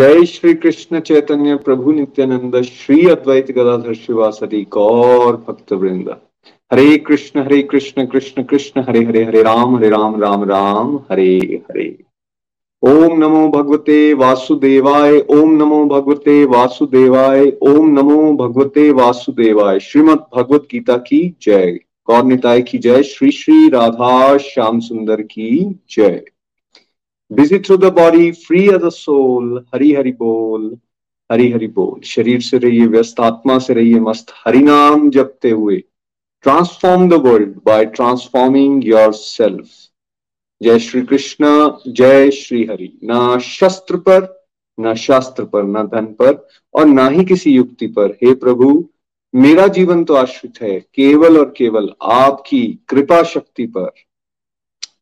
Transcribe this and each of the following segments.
जय श्री कृष्ण चैतन्य प्रभु नित्यानंद श्री अद्वैत गदाधर शिवासदि गौर भक्त वृंद हरे कृष्ण हरे कृष्ण कृष्ण कृष्ण, हरे हरे हरे राम हरे राम राम राम, हरे हरे। ओम नमो भगवते वासुदेवाय, ओम नमो भगवते वासुदेवाय, ओम नमो भगवते वासुदेवाय। श्रीमद भगवत गीता की जय। गौर निताय की जय। श्री श्री राधा श्याम सुंदर की जय। Busy through the body free as a soul Hari Hari बोल हरि हरि बोल शरीर से रहिए व्यस्त आत्मा से रहिए मस्त हरि नाम जपते हुए transform the world by transforming yourself जय श्री कृष्ण जय श्री हरि ना शस्त्र पर न शास्त्र पर न धन पर और ना ही किसी युक्ति पर हे प्रभु मेरा जीवन तो आश्रित है केवल और केवल आपकी कृपा शक्ति पर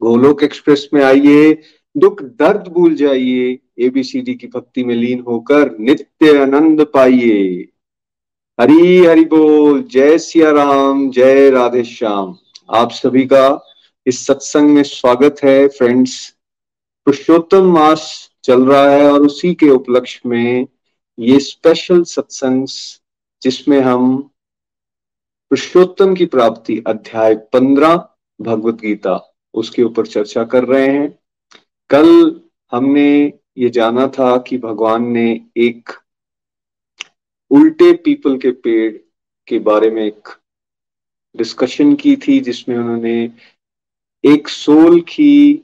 गोलोक एक्सप्रेस में आइए दुख दर्द भूल जाइए एबीसीडी की भक्ति में लीन होकर नित्य आनंद पाइए। हरी हरि बोल, जय सिया राम, जय राधे श्याम। आप सभी का इस सत्संग में स्वागत है फ्रेंड्स पुरुषोत्तम मास चल रहा है और उसी के उपलक्ष्य में ये स्पेशल सत्संग जिसमें हम पुरुषोत्तम की प्राप्ति, अध्याय पंद्रह, भगवत गीता, उसके ऊपर चर्चा कर रहे हैं। कल हमने ये जाना था कि भगवान ने एक उल्टे पीपल के पेड़ के बारे में एक डिस्कशन की थी, जिसमें उन्होंने एक सोल की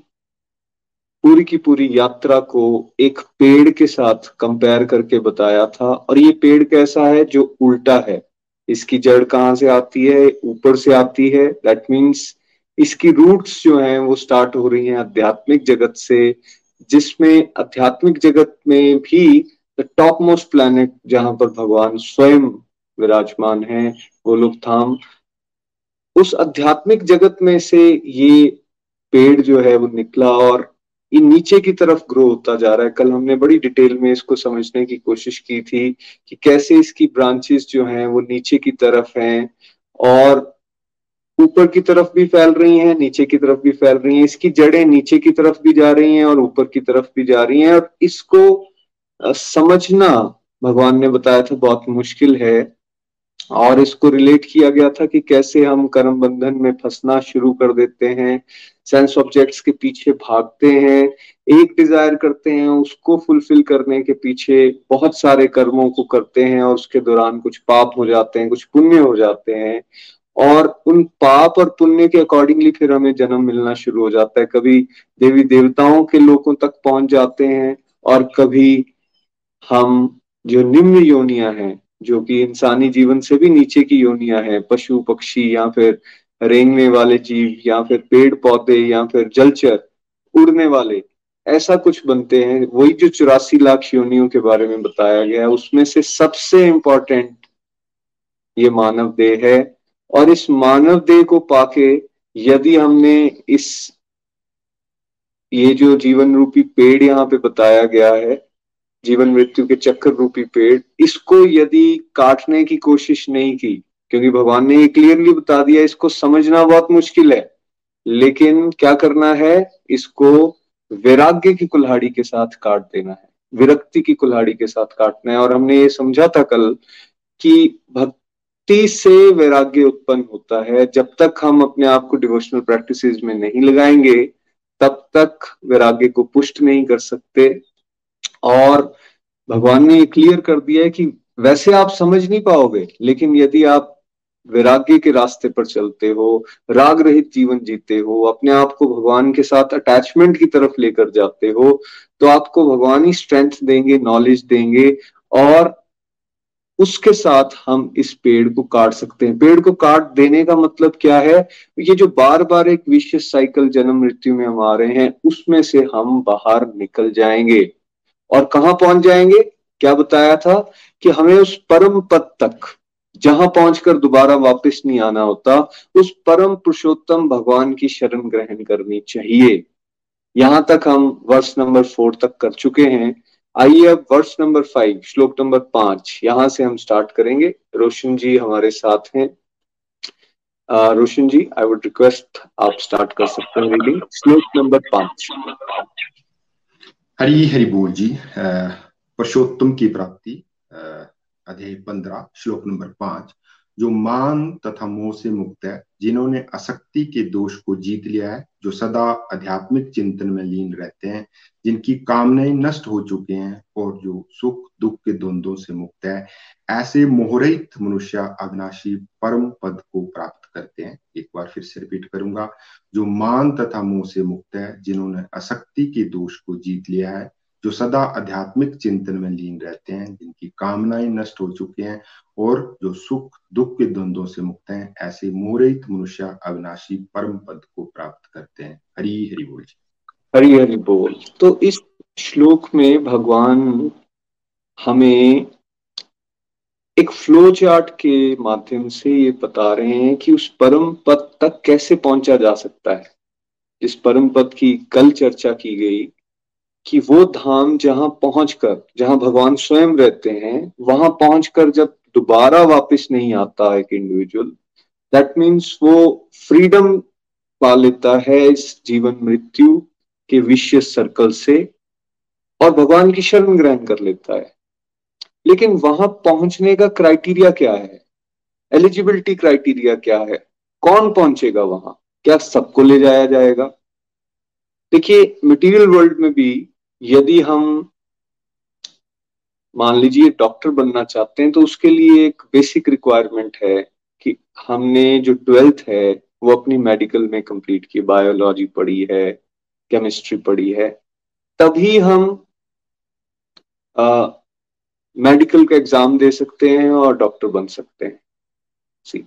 पूरी की पूरी यात्रा को एक पेड़ के साथ कंपेयर करके बताया था। और ये पेड़ कैसा है? जो उल्टा है। इसकी जड़ कहाँ से आती है? ऊपर से आती है। दैट मीन्स इसकी रूट्स जो हैं, वो स्टार्ट हो रही हैं आध्यात्मिक जगत से, जिसमें आध्यात्मिक जगत में भी द टॉप मोस्ट प्लैनेट जहाँ पर भगवान स्वयं विराजमान है गोलोक उस आध्यात्मिक जगत में से ये पेड़ जो है वो निकला और ये नीचे की तरफ़ ग्रो होता जा रहा है। कल हमने बड़ी डिटेल में इसको समझने की कोशिश की थी कि कैसे इसकी ब्रांचेस जो हैं वो नीचे की तरफ़ हैं और ऊपर की तरफ़ भी फैल रही हैं, नीचे की तरफ़ भी फैल रही हैं। इसकी जड़ें नीचे की तरफ़ भी जा रही हैं और ऊपर की तरफ़ भी जा रही हैं। और इसको समझना, भगवान ने बताया था बहुत मुश्किल है। और इसको रिलेट किया गया था कि कैसे हम कर्म बंधन में फंसना शुरू कर देते हैं सेंस ऑब्जेक्ट्स के पीछे भागते हैं, एक डिज़ायर करते हैं, उसको फुलफिल करने के पीछे बहुत सारे कर्मों को करते हैं और उसके दौरान कुछ पाप हो जाते हैं, कुछ पुण्य हो जाते हैं। और उन पाप और पुण्य के अकॉर्डिंगली फिर हमें जन्म मिलना शुरू हो जाता है। कभी देवी देवताओं के लोगों तक पहुँच जाते हैं और कभी हम जो निम्न योनिया हैं, जो कि इंसानी जीवन से भी नीचे की योनिया है, पशु, पक्षी, या फिर रेंगने वाले जीव, या फिर पेड़ पौधे, या फिर जलचर, उड़ने वाले, ऐसा कुछ बनते हैं। वही जो चौरासी लाख योनियों के बारे में बताया गया उसमें से सबसे इंपॉर्टेंट ये मानव देह है। और इस मानव देह को पाके यदि हमने इस, ये जो जीवन रूपी पेड़ यहाँ पे बताया गया है, जीवन मृत्यु के चक्र रूपी पेड़, इसको यदि काटने की कोशिश नहीं की, क्योंकि भगवान ने ये क्लियरली बता दिया, इसको समझना बहुत मुश्किल है, लेकिन क्या करना है, इसको वैराग्य की कुल्हाड़ी के साथ काट देना है, विरक्ति की कुल्हाड़ी के साथ काटना है, और हमने ये समझा था कल कि भक्त भक्ति से वैराग्य उत्पन्न होता है। जब तक हम अपने आप को डिवोशनल प्रैक्टिसेस में नहीं लगाएँगे, तब तक वैराग्य को पुष्ट नहीं कर सकते। और भगवान ने ये क्लियर कर दिया है कि वैसे आप समझ नहीं पाओगे, लेकिन यदि आप वैराग्य के रास्ते पर चलते हो, राग रहित जीवन जीते हो, अपने आप को भगवान के साथ अटैचमेंट की तरफ़ लेकर जाते हो तो आपको भगवान ही स्ट्रेंथ देंगे नॉलेज देंगे और उसके साथ हम इस पेड़ को काट सकते हैं। पेड़ को काट देने का मतलब क्या है? ये जो बार बार एक विशेष साइकिल जन्म मृत्यु में हम आ रहे हैं, उसमें से हम बाहर निकल जाएँगे। और कहा पहुँच जाएँगे? क्या बताया था कि हमें उस परम पद तक, जहाँ पहुंचकर दोबारा वापस नहीं आना होता, उस परम पुरुषोत्तम भगवान की शरण ग्रहण करनी चाहिए। यहाँ तक हम वर्ष नंबर फोर तक कर चुके हैं। आइए अब वर्ष नंबर फाइव श्लोक नंबर पाँच। यहाँ से हम स्टार्ट करेंगे। रोशन जी हमारे साथ हैं। Roshan ji I would request आप स्टार्ट कर सकते हैं रीडिंग श्लोक नंबर पाँच। हरी हरि बोल जी। पुरुषोत्तम की प्राप्ति। अध्याय पंद्रह, श्लोक नंबर पाँच। जो मान तथा मोह से मुक्त है, जिन्होंने असक्ति के दोष को जीत लिया है, जो सदा आध्यात्मिक चिंतन में लीन रहते हैं, जिनकी कामनाएँ नष्ट हो चुके हैं और जो सुख दुख के द्वंद्वों से मुक्त है, ऐसे मोहरित मनुष्य अविनाशी परम पद को प्राप्त करते हैं। एक बार फिर से रिपीट करूँगा, जो मान तथा मोह से मुक्त है, जिन्होंने असक्ति के दोष को जीत लिया है जो सदा आध्यात्मिक चिंतन में लीन रहते हैं, जिनकी कामनाएँ नष्ट हो चुकी हैं और जो सुख, दुख के द्वंद्वों से मुक्त हैं, ऐसे मोरित मनुष्य अविनाशी परम पद को प्राप्त करते हैं। हरी हरि बोल हरी हरि बोल। तो इस श्लोक में भगवान हमें एक फ्लो चार्ट के माध्यम से ये बता रहे हैं कि उस परम पद तक कैसे पहुँचा जा सकता है। इस परम पद की कल चर्चा की गई कि वो धाम जहाँ पहुंचकर, जहाँ भगवान स्वयं रहते हैं, वहाँ पहुंचकर जब दोबारा वापस नहीं आता एक इंडिविजुअल दैट मीन्स वो फ्रीडम पा लेता है इस जीवन मृत्यु के विश्व सर्कल से और भगवान की शरण ग्रहण कर लेता है। लेकिन वहाँ पहुँचने का क्राइटेरिया क्या है? एलिजिबिलिटी क्राइटेरिया क्या है? कौन पहुंचेगा वहाँ? क्या सबको ले जाया जाएगा? देखिए मटेरियल वर्ल्ड में भी यदि हम, मान लीजिए डॉक्टर बनना चाहते हैं तो उसके लिए एक बेसिक रिक्वायरमेंट है कि हमने जो ट्वेल्थ है, वो अपनी मेडिकल में कंप्लीट की बायोलॉजी पढ़ी है केमिस्ट्री पढ़ी है, तभी हम मेडिकल का एग्ज़ाम दे सकते हैं और डॉक्टर बन सकते हैं। सी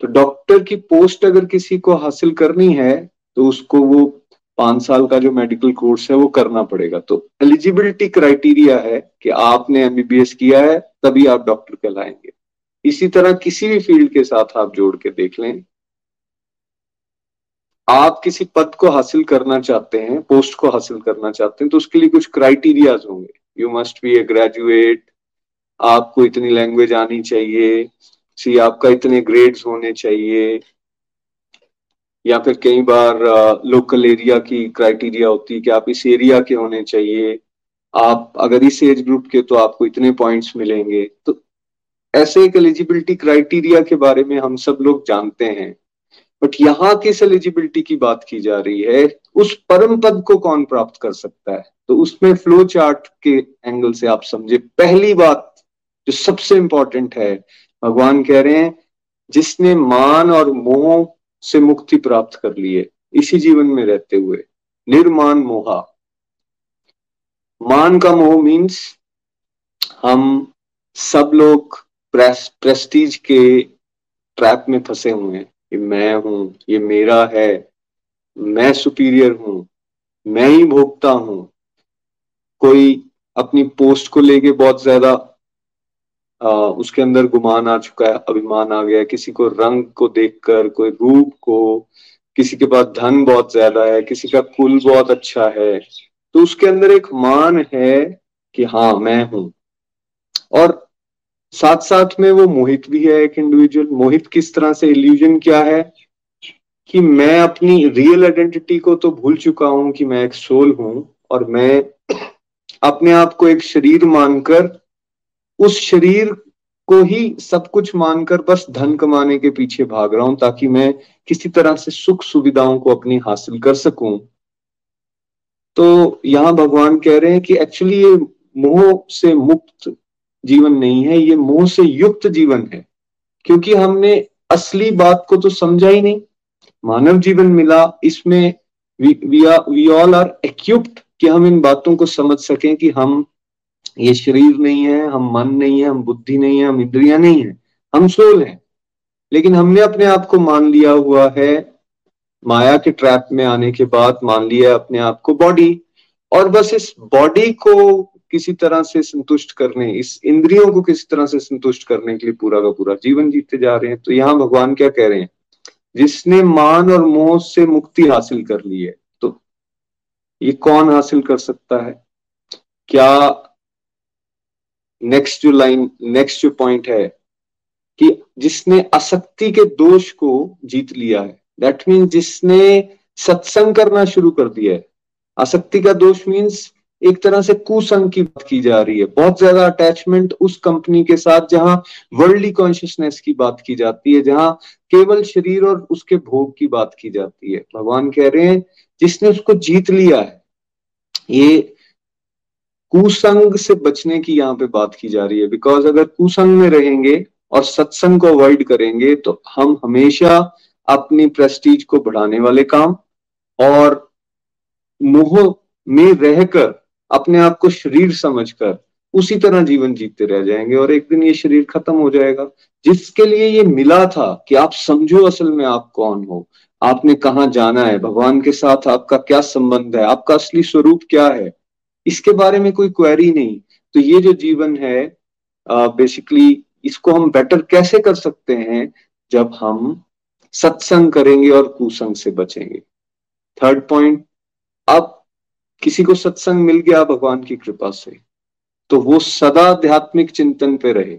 तो डॉक्टर की पोस्ट अगर किसी को हासिल करनी है तो उसको वो पाँच साल का जो मेडिकल कोर्स है वो करना पड़ेगा। तो एलिजिबिलिटी क्राइटेरिया है कि आपने एमबीबीएस किया है, तभी आप डॉक्टर कहलाएँगे। इसी तरह किसी भी फ़ील्ड के साथ आप जोड़ के देख लें। आप किसी पद को हासिल करना चाहते हैं पोस्ट को हासिल करना चाहते हैं तो उसके लिए कुछ क्राइटेरियाज होंगे। You must be a graduate आपको इतनी लैंग्वेज आनी चाहिए, सी आपका इतने ग्रेड्स होने चाहिए या फिर कई बार लोकल एरिया की क्राइटेरिया होती है कि आप इस एरिया के होने चाहिए। आप अगर इस एज ग्रुप के तो आपको इतने पॉइंट्स मिलेंगे। तो ऐसे एक एलिजिबिलिटी क्राइटेरिया के बारे में हम सब लोग जानते हैं। बट यहाँ किस एलिजिबिलिटी की बात की जा रही है? उस परम पद को कौन प्राप्त कर सकता है? तो उसमें फ्लो चार्ट के एंगल से आप समझे। पहली बात जो सबसे इंपॉर्टेंट है, भगवान कह रहे हैं, जिसने मान और मोह से मुक्ति प्राप्त कर लिए, इसी जीवन में रहते हुए। निर्माण मोहा। मान का मोह मीन्स हम सब लोग प्रेस प्रेस्टीज के ट्रैप में फंसे हुए हैं। कि मैं हूँ, ये मेरा है, मैं सुपीरियर हूँ, मैं ही भोगता हूँ। कोई अपनी पोस्ट को लेके बहुत ज़्यादा आ, उसके अंदर गुमान आ चुका है अभिमान आ गया किसी को रंग को देखकर कोई रूप को किसी के पास धन बहुत ज़्यादा है किसी का कुल बहुत अच्छा है तो उसके अंदर एक मान है कि हाँ मैं हूँ। और साथ साथ में वो मोहित भी है एक इंडिविजुअल मोहित किस तरह से इल्यूजन क्या है कि मैं अपनी रियल आइडेंटिटी को तो भूल चुका हूँ कि मैं एक सोल हूँ और मैं अपने आप को एक शरीर मानकर उस शरीर को ही सब कुछ मानकर बस धन कमाने के पीछे भाग रहा हूँ, ताकि मैं किसी तरह से सुख सुविधाओं को अपनी हासिल कर सकूँ। तो यहाँ भगवान कह रहे हैं कि एक्चुअली ये मोह से मुक्त जीवन नहीं है, ये मोह से युक्त जीवन है, क्योंकि हमने असली बात को तो समझा ही नहीं। मानव जीवन मिला, इसमें वी ऑल आर एक्यूप्ड कि हम इन बातों को समझ सकें कि हम ये शरीर नहीं है, हम मन नहीं है, हम बुद्धि नहीं है, हम इंद्रिया नहीं है, हम सोल हैं। लेकिन हमने अपने आप को मान लिया हुआ है, माया के ट्रैप में आने के बाद मान लिया अपने आप को बॉडी और बस इस बॉडी को किसी तरह से संतुष्ट करने, इस इंद्रियों को किसी तरह से संतुष्ट करने के लिए पूरा का पूरा जीवन जीते जा रहे हैं। तो यहाँ भगवान क्या कह रहे हैं? जिसने मान और मोह से मुक्ति हासिल कर ली है तो ये कौन हासिल कर सकता है? क्या नेक्स्ट जो लाइन नेक्स्ट जो पॉइंट है, कि जिसने आसक्ति के दोष को जीत लिया है। दैट मीन जिसने सत्संग करना शुरू कर दिया है। आसक्ति का दोष मीन्स एक तरह से कुसंग की बात की जा रही है। बहुत ज़्यादा अटैचमेंट उस कंपनी के साथ जहाँ वर्ल्डली कॉन्शियसनेस की बात की जाती है, जहाँ केवल शरीर और उसके भोग की बात की जाती है। भगवान कह रहे हैं, जिसने उसको जीत लिया है, ये कुसंग से बचने की यहाँ पे बात की जा रही है। बिकॉज़ अगर कुसंग में रहेंगे और सत्संग को अवॉइड करेंगे तो हम हमेशा अपनी प्रेस्टीज को बढ़ाने वाले काम और मोह में रहकर अपने आप को शरीर समझकर उसी तरह जीवन जीते रह जाएँगे और एक दिन ये शरीर खत्म हो जाएगा। जिसके लिए ये मिला था कि आप समझो असल में आप कौन हो। आपने कहा जाना है? भगवान के साथ आपका क्या संबंध है? आपका असली स्वरूप क्या है? इसके बारे में कोई क्वेरी नहीं। तो ये जो जीवन है बेसिकली इसको हम बेटर कैसे कर सकते हैं जब हम सत्संग करेंगे और कुसंग से बचेंगे। थर्ड पॉइंट अब किसी को सत्संग मिल गया भगवान की कृपा से तो वो सदा आध्यात्मिक चिंतन पे रहे।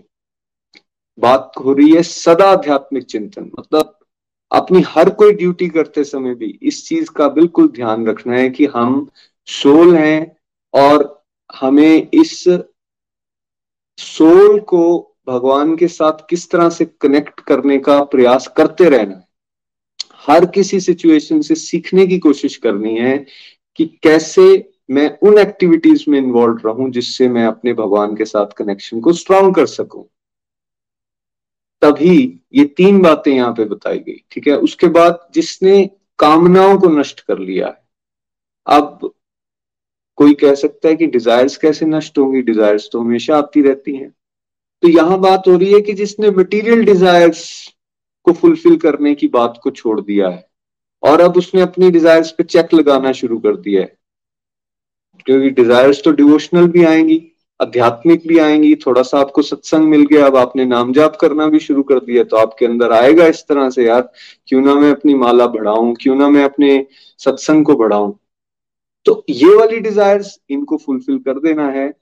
बात हो रही है सदा आध्यात्मिक चिंतन मतलब अपनी हर कोई ड्यूटी करते समय भी इस चीज़ का बिल्कुल ध्यान रखना है कि हम सोल हैं और हमें इस सोल को भगवान के साथ किस तरह से कनेक्ट करने का प्रयास करते रहना है। हर किसी सिचुएशन से सीखने की कोशिश करनी है कि कैसे मैं उन एक्टिविटीज़ में इन्वॉल्व रहूँ जिससे मैं अपने भगवान के साथ कनेक्शन को स्ट्रांग कर सकूँ। तभी ये तीन बातें यहाँ पे बताई गई, ठीक है? उसके बाद जिसने कामनाओं को नष्ट कर लिया है, अब कोई कह सकता है कि डिजायर्स कैसे नष्ट होंगी? डिजायर्स तो हमेशा आती रहती हैं। तो यहाँ बात हो रही है कि जिसने मटेरियल डिजायर्स को फुलफिल करने की बात को छोड़ दिया है, और अब उसने अपनी डिजायर्स पे चेक लगाना शुरू कर दिया है। क्योंकि डिजायर्स तो डिवोशनल भी आएँगी, आध्यात्मिक भी आएँगी, थोड़ा सा आपको सत्संग मिल गया, अब आपने नाम जाप करना भी शुरू कर दिया तो आपके अंदर आएगा इस तरह से, यार, क्यों ना मैं अपनी माला बढ़ाऊं, क्यों ना मैं अपने सत्संग को बढ़ाऊं। तो ये वाली डिजायर्स इनको फुलफिल कर देना है।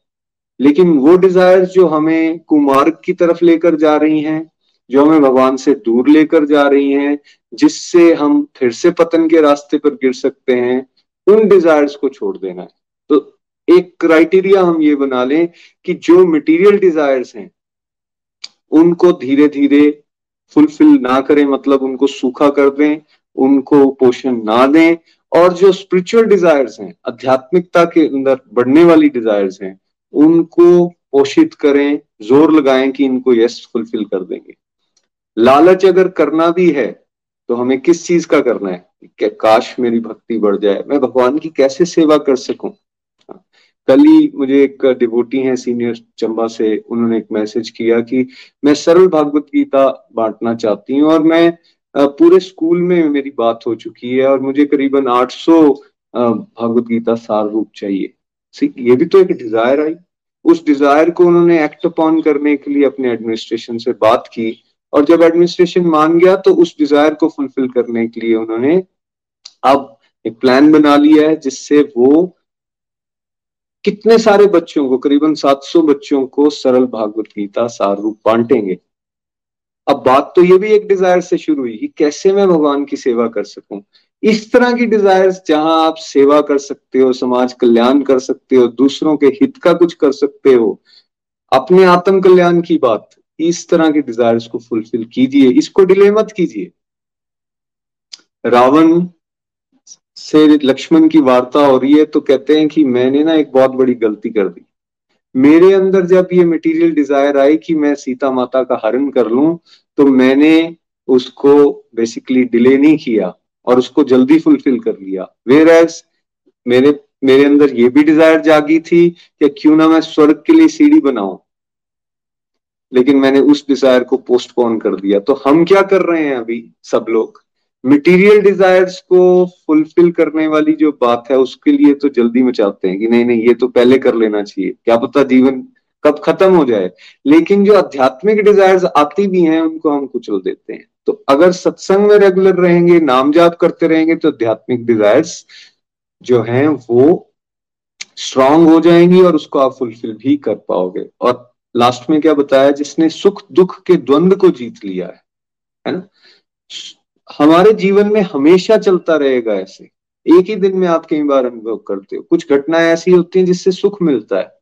लेकिन वो डिजायर्स जो हमें कुमार्ग की तरफ़ लेकर जा रही हैं, जो हमें भगवान से दूर लेकर जा रही हैं, जिससे हम फिर से पतन के रास्ते पर गिर सकते हैं, उन डिजायर्स को छोड़ देना है। तो एक क्राइटेरिया हम ये बना लें कि जो मटेरियल डिजायर्स हैं, उनको धीरे धीरे फुलफिल ना करें मतलब उनको सूखा कर दें, उनको पोषण ना दें और जो स्पिरिचुअल डिजायर्स हैं आध्यात्मिकता के अंदर बढ़ने वाली डिजायर्स हैं उनको पोषित करें ज़ोर लगाएँ कि इनको यस फुलफिल कर देंगे। लालच अगर करना भी है तो हमें किस चीज़ का करना है? कि काश मेरी भक्ति बढ़ जाए। मैं भगवान की कैसे सेवा कर सकूँ? हाँ, कल ही मुझे एक डिवोटी है सीनियर चंबा से उन्होंने एक मैसेज किया कि मैं सरल भागवत गीता बांटना चाहती हूँ और मैं पूरे स्कूल में मेरी बात हो चुकी है और मुझे करीबन 800 भागवत गीता सार रूप चाहिए ये भी तो एक डिज़ायर आई। उस डिज़ायर को उन्होंने एक्ट अपॉन करने के लिए अपने एडमिनिस्ट्रेशन से बात की और जब एडमिनिस्ट्रेशन मान गया तो उस डिज़ायर को फुलफिल करने के लिए उन्होंने अब एक प्लान बना लिया है जिससे वो कितने सारे बच्चों को, करीबन 700 बच्चों को सरल भागवत गीता सार रूप बांटेंगे। अब बात तो ये भी एक डिज़ायर से शुरू हुई कि कैसे मैं भगवान की सेवा कर सकूँ? इस तरह की डिज़ायर जहाँ आप सेवा कर सकते हो, समाज कल्याण कर सकते हो, दूसरों के हित का कुछ कर सकते हो, अपने आत्म कल्याण की बात, इस तरह के डिजायर्स को फुलफिल कीजिए। इसको डिले मत कीजिए। रावण से लक्ष्मण की वार्ता हो रही है तो कहते हैं कि मैंने ना एक बहुत बड़ी गलती कर दी। मेरे अंदर जब ये मटेरियल डिज़ायर आई कि मैं सीता माता का हरण कर लूँ तो मैंने उसको बेसिकली डिले नहीं किया और उसको जल्दी फुलफिल कर लिया। वेर एज मेरे मेरे अंदर ये भी डिज़ायर जागी थी कि क्यों ना मैं स्वर्ग के लिए सीढ़ी बनाऊँ। लेकिन मैंने उस डिज़ायर को पोस्टपोन कर दिया। तो हम क्या कर रहे हैं अभी सब लोग? मटेरियल डिजायर्स को फुलफिल करने वाली जो बात है, उसके लिए तो जल्दी मचाते हैं कि नहीं नहीं, ये तो पहले कर लेना चाहिए। क्या पता जीवन कब खत्म हो जाए। लेकिन जो आध्यात्मिक डिजायर्स आती भी हैं, उनको हम कुचल देते हैं। तो अगर सत्संग में रेगुलर रहेंगे नाम जाप करते रहेंगे तो आध्यात्मिक डिजायर्स जो हैं, वो स्ट्रांग हो जाएँगी और उसको आप फुलफिल भी कर पाओगे। और लास्ट में क्या बताया, जिसने सुख दुख के द्वंद को जीत लिया है है ना? हमारे जीवन में हमेशा चलता रहेगा ऐसे। एक ही दिन में आप कई बार अनुभव करते हो। कुछ घटनाएँ ऐसी होती हैं जिससे सुख मिलता है,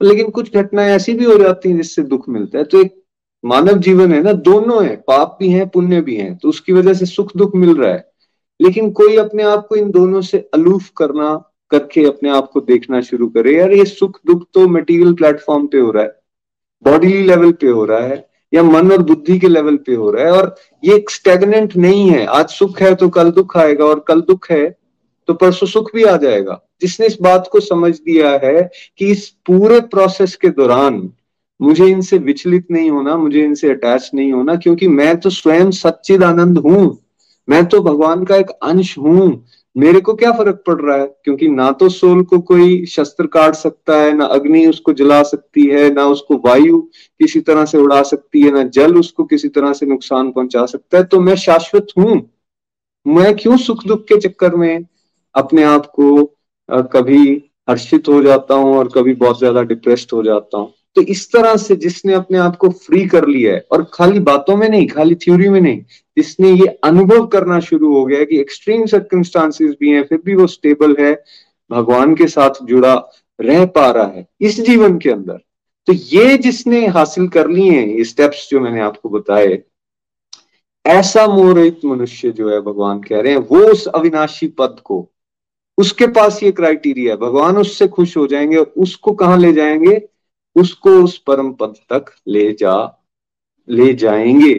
लेकिन कुछ घटनाएँ ऐसी भी हो जाती हैं जिससे दुख मिलता है। तो एक मानव जीवन है ना, दोनों है, पाप भी है, पुण्य भी है तो उसकी वजह से सुख दुख मिल रहा है। लेकिन कोई अपने आप को इन दोनों से अलूफ करना, करके अपने आप को देखना शुरू करे, यार, ये सुख दुख तो मटेरियल प्लेटफॉर्म पे हो रहा है बॉडी लेवल पे हो रहा है या मन और बुद्धि के लेवल पे हो रहा है और ये एक स्टेगनेंट नहीं है। आज सुख है तो कल दुख आएगा और कल दुख है तो परसों सुख भी आ जाएगा। जिसने इस बात को समझ दिया है कि इस पूरे प्रोसेस के दौरान मुझे इनसे विचलित नहीं होना, मुझे इनसे अटैच नहीं होना, क्योंकि मैं तो स्वयं सच्चिद आनंद हूँ। मैं तो भगवान का एक अंश हूँ। मेरे को क्या फ़र्क पड़ रहा है? क्योंकि ना तो सोल को कोई शस्त्र काट सकता है, ना अग्नि उसको जला सकती है, ना उसको वायु किसी तरह से उड़ा सकती है, ना जल उसको किसी तरह से नुकसान पहुँचा सकता है। तो मैं शाश्वत हूँ। मैं क्यों सुख दुख के चक्कर में अपने आप को कभी हर्षित हो जाता हूँ और कभी बहुत ज़्यादा डिप्रेस्ड हो जाता हूँ? तो इस तरह से जिसने अपने आप को फ्री कर लिया है, और खाली बातों में नहीं, खाली थ्योरी में नहीं, जिसने ये अनुभव करना शुरू हो गया कि एक्सट्रीम सर्कमस्टांसिस भी हैं, फिर भी वो स्टेबल है, भगवान के साथ जुड़ा रह पा रहा है, इस जीवन के अंदर। तो ये जिसने हासिल कर लिए हैं, ये स्टेप्स जो मैंने आपको बताए, ऐसा मोहित मनुष्य जो है भगवान कह रहे हैं, वो उस अविनाशी पद को, उसके पास ये क्राइटेरिया है, भगवान उससे खुश हो जाएँगे और उसको कहा ले जाएँगे? उसको उस परम पद तक ले जा, ले जाएँगे।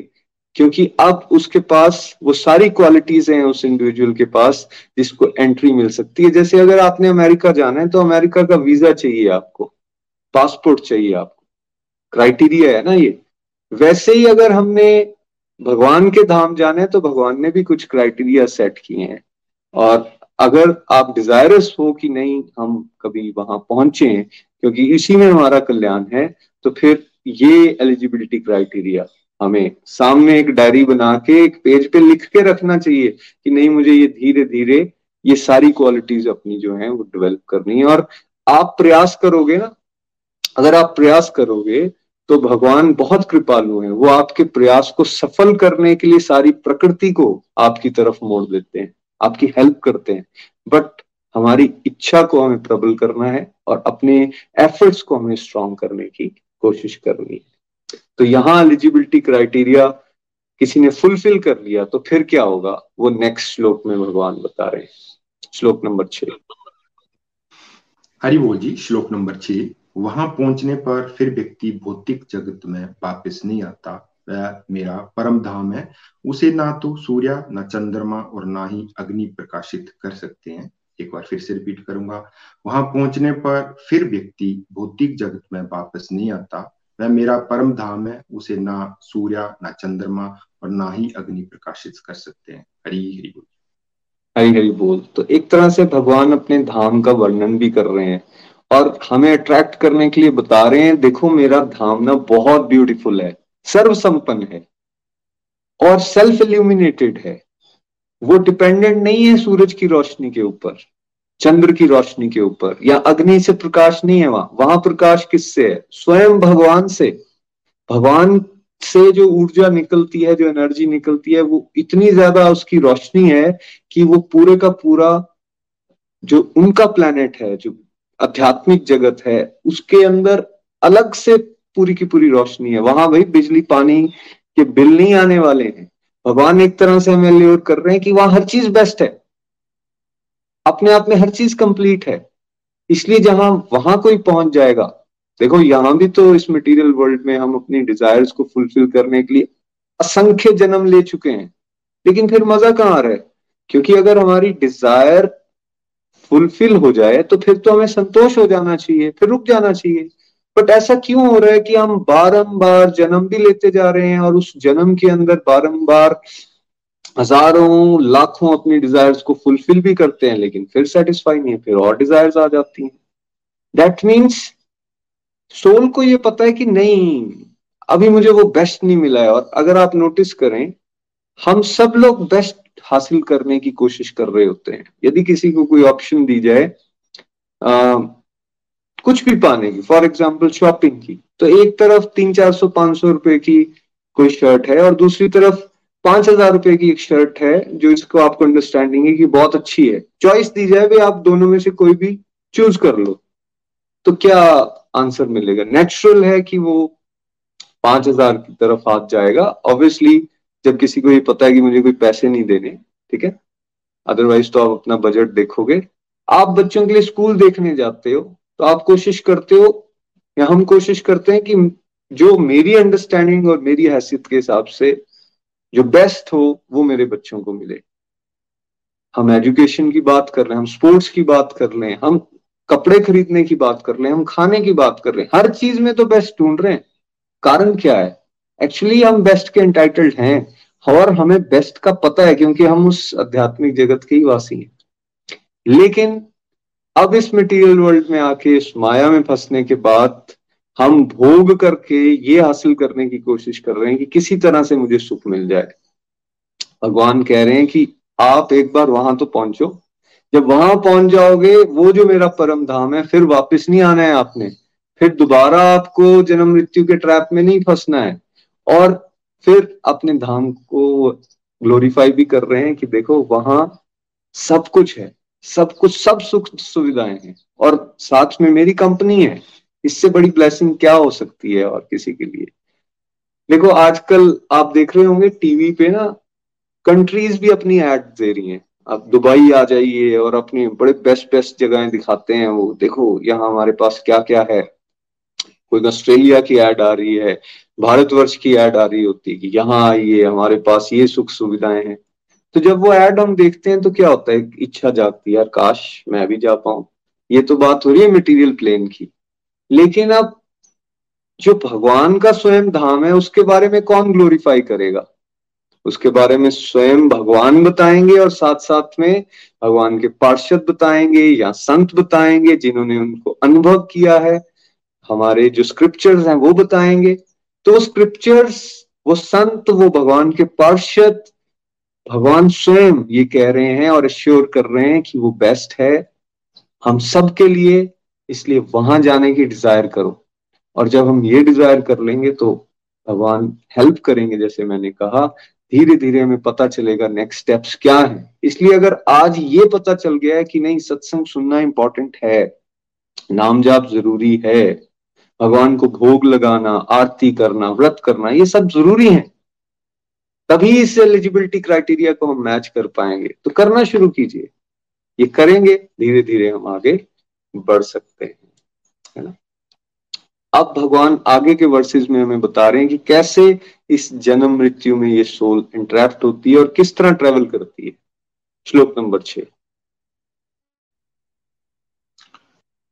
क्योंकि अब उसके पास वो सारी क्वालिटीज हैं उस इंडिविजुअल के पास जिसको एंट्री मिल सकती है। जैसे अगर आपने अमेरिका जाना है तो अमेरिका का वीज़ा चाहिए आपको। पासपोर्ट चाहिए आपको। क्राइटेरिया है ना ये। वैसे ही अगर हमने भगवान के धाम जाना है तो भगवान ने भी कुछ क्राइटेरिया सेट किए हैं। और अगर आप डिजायरस हो कि नहीं हम कभी वहाँ पहुँचे क्योंकि इसी में हमारा कल्याण है तो फिर ये एलिजिबिलिटी क्राइटेरिया हमें सामने एक डायरी बना के, एक पेज पे लिख के रखना चाहिए कि नहीं मुझे ये धीरे धीरे ये सारी क्वालिटीज अपनी जो है वो डेवलप करनी है। और आप प्रयास करोगे ना, अगर आप प्रयास करोगे तो भगवान बहुत कृपालु हैं। वो आपके प्रयास को सफल करने के लिए सारी प्रकृति को आपकी तरफ़ मोड़ देते हैं। आपकी हेल्प करते हैं। बट हमारी इच्छा को हमें प्रबल करना है और अपने एफर्ट्स को हमें स्ट्रॉन्ग करने की कोशिश करनी है। तो यहाँ एलिजिबिलिटी क्राइटेरिया किसी ने फुलफिल कर लिया तो फिर क्या होगा? वो नेक्स्ट श्लोक में भगवान बता रहे हैं। श्लोक नंबर छ हरि बोल जी, श्लोक नंबर छ वहाँ पहुँचने पर फिर व्यक्ति भौतिक जगत में वापस नहीं आता। मेरा परम धाम है। उसे ना तो सूर्य, ना चंद्रमा और ना ही अग्नि प्रकाशित कर सकते हैं। एक बार फिर से रिपीट करूँगा। वहाँ पहुँचने पर फिर व्यक्ति भौतिक जगत में वापस नहीं आता। वह मेरा परम धाम है। उसे ना सूर्य, ना चंद्रमा और ना ही अग्नि प्रकाशित कर सकते हैं। हरी हरी बोल। हरी हरी बोल। तो एक तरह से भगवान अपने धाम का वर्णन भी कर रहे हैं और हमें अट्रैक्ट करने के लिए बता रहे हैं, देखो, मेरा धाम ना बहुत ब्यूटीफुल है। सर्व संपन्न है और सेल्फ इल्यूमिनेटेड है। वो डिपेंडेंट नहीं है सूरज की रोशनी के ऊपर, चंद्र की रोशनी के ऊपर, या अग्नि से प्रकाश नहीं है वहाँ। वहाँ प्रकाश किससे है? स्वयं भगवान से। भगवान से जो ऊर्जा निकलती है, जो एनर्जी निकलती है, वो इतनी ज़्यादा उसकी रोशनी है कि वो पूरे का पूरा जो उनका प्लेनेट है, जो आध्यात्मिक जगत है, उसके अंदर अलग से पूरी की पूरी रोशनी है। वहाँ भाई बिजली, पानी के बिल नहीं आने वाले हैं। भगवान एक तरह से हमें ल्योर कर रहे हैं कि वहाँ हर चीज़ बेस्ट है। अपने आप में हर चीज़ कंप्लीट है। इसलिए जहाँ, वहाँ कोई पहुँच जाएगा। देखो, यहाँ भी तो इस मटेरियल वर्ल्ड में हम अपनी डिजायर्स को फुलफिल करने के लिए असंख्य जन्म ले चुके हैं। लेकिन फिर मज़ा कहाँ आ रहा है? क्योंकि अगर हमारी डिज़ायर फुलफिल हो जाए तो फिर तो हमें संतोष हो जाना चाहिए, फिर रुक जाना चाहिए। बट ऐसा क्यों हो रहा है कि हम बारंबार जन्म भी लेते जा रहे हैं और उस जन्म के अंदर बारंबार हज़ारों, लाखों अपनी डिजायर्स को फुलफिल भी करते हैं, लेकिन फिर सेटिस्फाई नहीं है, फिर और डिजायर्स आ जाती हैं। दैट मीन्स सोल को ये पता है कि नहीं, अभी मुझे वो बेस्ट नहीं मिला है और अगर आप नोटिस करें, हम सब लोग बेस्ट हासिल करने की कोशिश कर रहे होते हैं। यदि किसी को कोई ऑप्शन दी जाए कुछ भी पाने की। फॉर एग्ज़ाम्पल शॉपिंग की। तो एक तरफ़ तीन चार सौ, पाँच सौ रुपए की कोई शर्ट है और दूसरी तरफ़ पाँच हज़ार रुपए की एक शर्ट है जो इसको आपको अंडरस्टैंडिंग है कि बहुत अच्छी है। चॉइस दी जाए भी आप दोनों में से कोई भी चूज़ कर लो। तो क्या आंसर मिलेगा? नेचुरल है कि वो पाँच हज़ार की तरफ़ हाथ जाएगा। ऑब्वियसली जब किसी को ये पता है कि मुझे कोई पैसे नहीं देने, ठीक है? अदरवाइज़ तो आप अपना बजट देखोगे। आप बच्चों के लिए स्कूल देखने जाते हो। तो आप कोशिश करते हो, या हम कोशिश करते हैं कि जो मेरी अंडरस्टैंडिंग और मेरी हैसियत के हिसाब से जो बेस्ट हो, वो मेरे बच्चों को मिले। हम एजुकेशन की बात कर रहे हैं, हम स्पोर्ट्स की बात कर रहे हैं, हम कपड़े खरीदने की बात कर रहे हैं, हम खाने की बात कर रहे हैं। हर चीज़ में तो बेस्ट ढूंढ रहे हैं। कारण क्या है? एक्चुअली हम बेस्ट के एंटाइटल्ड हैं, और हमें बेस्ट का पता है, क्योंकि हम उस आध्यात्मिक जगत के ही वासी हैं। लेकिन अब इस मटेरियल वर्ल्ड में आके, इस माया में फंसने के बाद, हम भोग करके ये हासिल करने की कोशिश कर रहे हैं कि किसी तरह से मुझे सुख मिल जाए। भगवान कह रहे हैं कि आप एक बार वहाँ तो पहुंचो। जब वहाँ पहुँच जाओगे, वो जो मेरा परम धाम है, फिर वापस नहीं आना है आपने। फिर दोबारा आपको जन्म मृत्यु के ट्रैप में नहीं फंसना है। और फिर अपने धाम को ग्लोरीफाई भी कर रहे हैं कि देखो, वहाँ सब कुछ है। सब कुछ, सब सुख सुविधाएँ हैं। और साथ में मेरी कंपनी है। इससे बड़ी ब्लेसिंग क्या हो सकती है और किसी के लिए? देखो, आजकल आप देख रहे होंगे टीवी पे ना कंट्रीज़ भी अपनी एड दे रही हैं। आप दुबई आ जाइए और अपनी बड़े बेस्ट बेस्ट जगहें दिखाते हैं। वो देखो, यहाँ हमारे पास क्या क्या है? कोई ऑस्ट्रेलिया की एड आ रही है, भारतवर्ष की एड आ रही होती है कि यहाँ आइए, हमारे पास ये सुख सुविधाएँ हैं। तो जब वो एड हम देखते हैं तो क्या होता है? इच्छा जागती है, यार, काश मैं भी जा पाऊँ। ये तो बात हो रही है मटेरियल प्लेन की। लेकिन अब जो भगवान का स्वयं धाम है, उसके बारे में कौन ग्लोरीफाई करेगा? उसके बारे में स्वयं भगवान बताएँगे और साथ साथ में भगवान के पार्षद बताएँगे या संत बताएँगे जिन्होंने उनको अनुभव किया है। हमारे जो स्क्रिप्चर्स हैं वो बताएँगे। तो स्क्रिप्चर्स वो संत, वो भगवान के पार्षद भगवान स्वयं ये कह रहे हैं और एश्योर कर रहे हैं कि वो बेस्ट है। हम सब के लिए, इसलिए वहाँ जाने की डिज़ायर करो। और जब हम ये डिज़ायर कर लेंगे तो भगवान हेल्प करेंगे, जैसे मैंने कहा। धीरे धीरे हमें पता चलेगा नेक्स्ट स्टेप्स क्या है। इसलिए अगर आज ये पता चल गया है कि नहीं, सत्संग सुनना इंपॉर्टेंट है। नाम जाप ज़रूरी है। भगवान को भोग लगाना, आरती करना, व्रत करना, ये सब ज़रूरी है। तभी इस एलिजिबिलिटी क्राइटेरिया को हम मैच कर पाएँगे। तो करना शुरू कीजिए। ये करेंगे धीरे धीरे हम आगे बढ़ सकते हैं, है ना? अब भगवान आगे के वर्सेस में हमें बता रहे हैं कि कैसे इस जन्म मृत्यु में ये सोल इंटरेक्ट होती है और किस तरह ट्रेवल करती है। श्लोक नंबर छ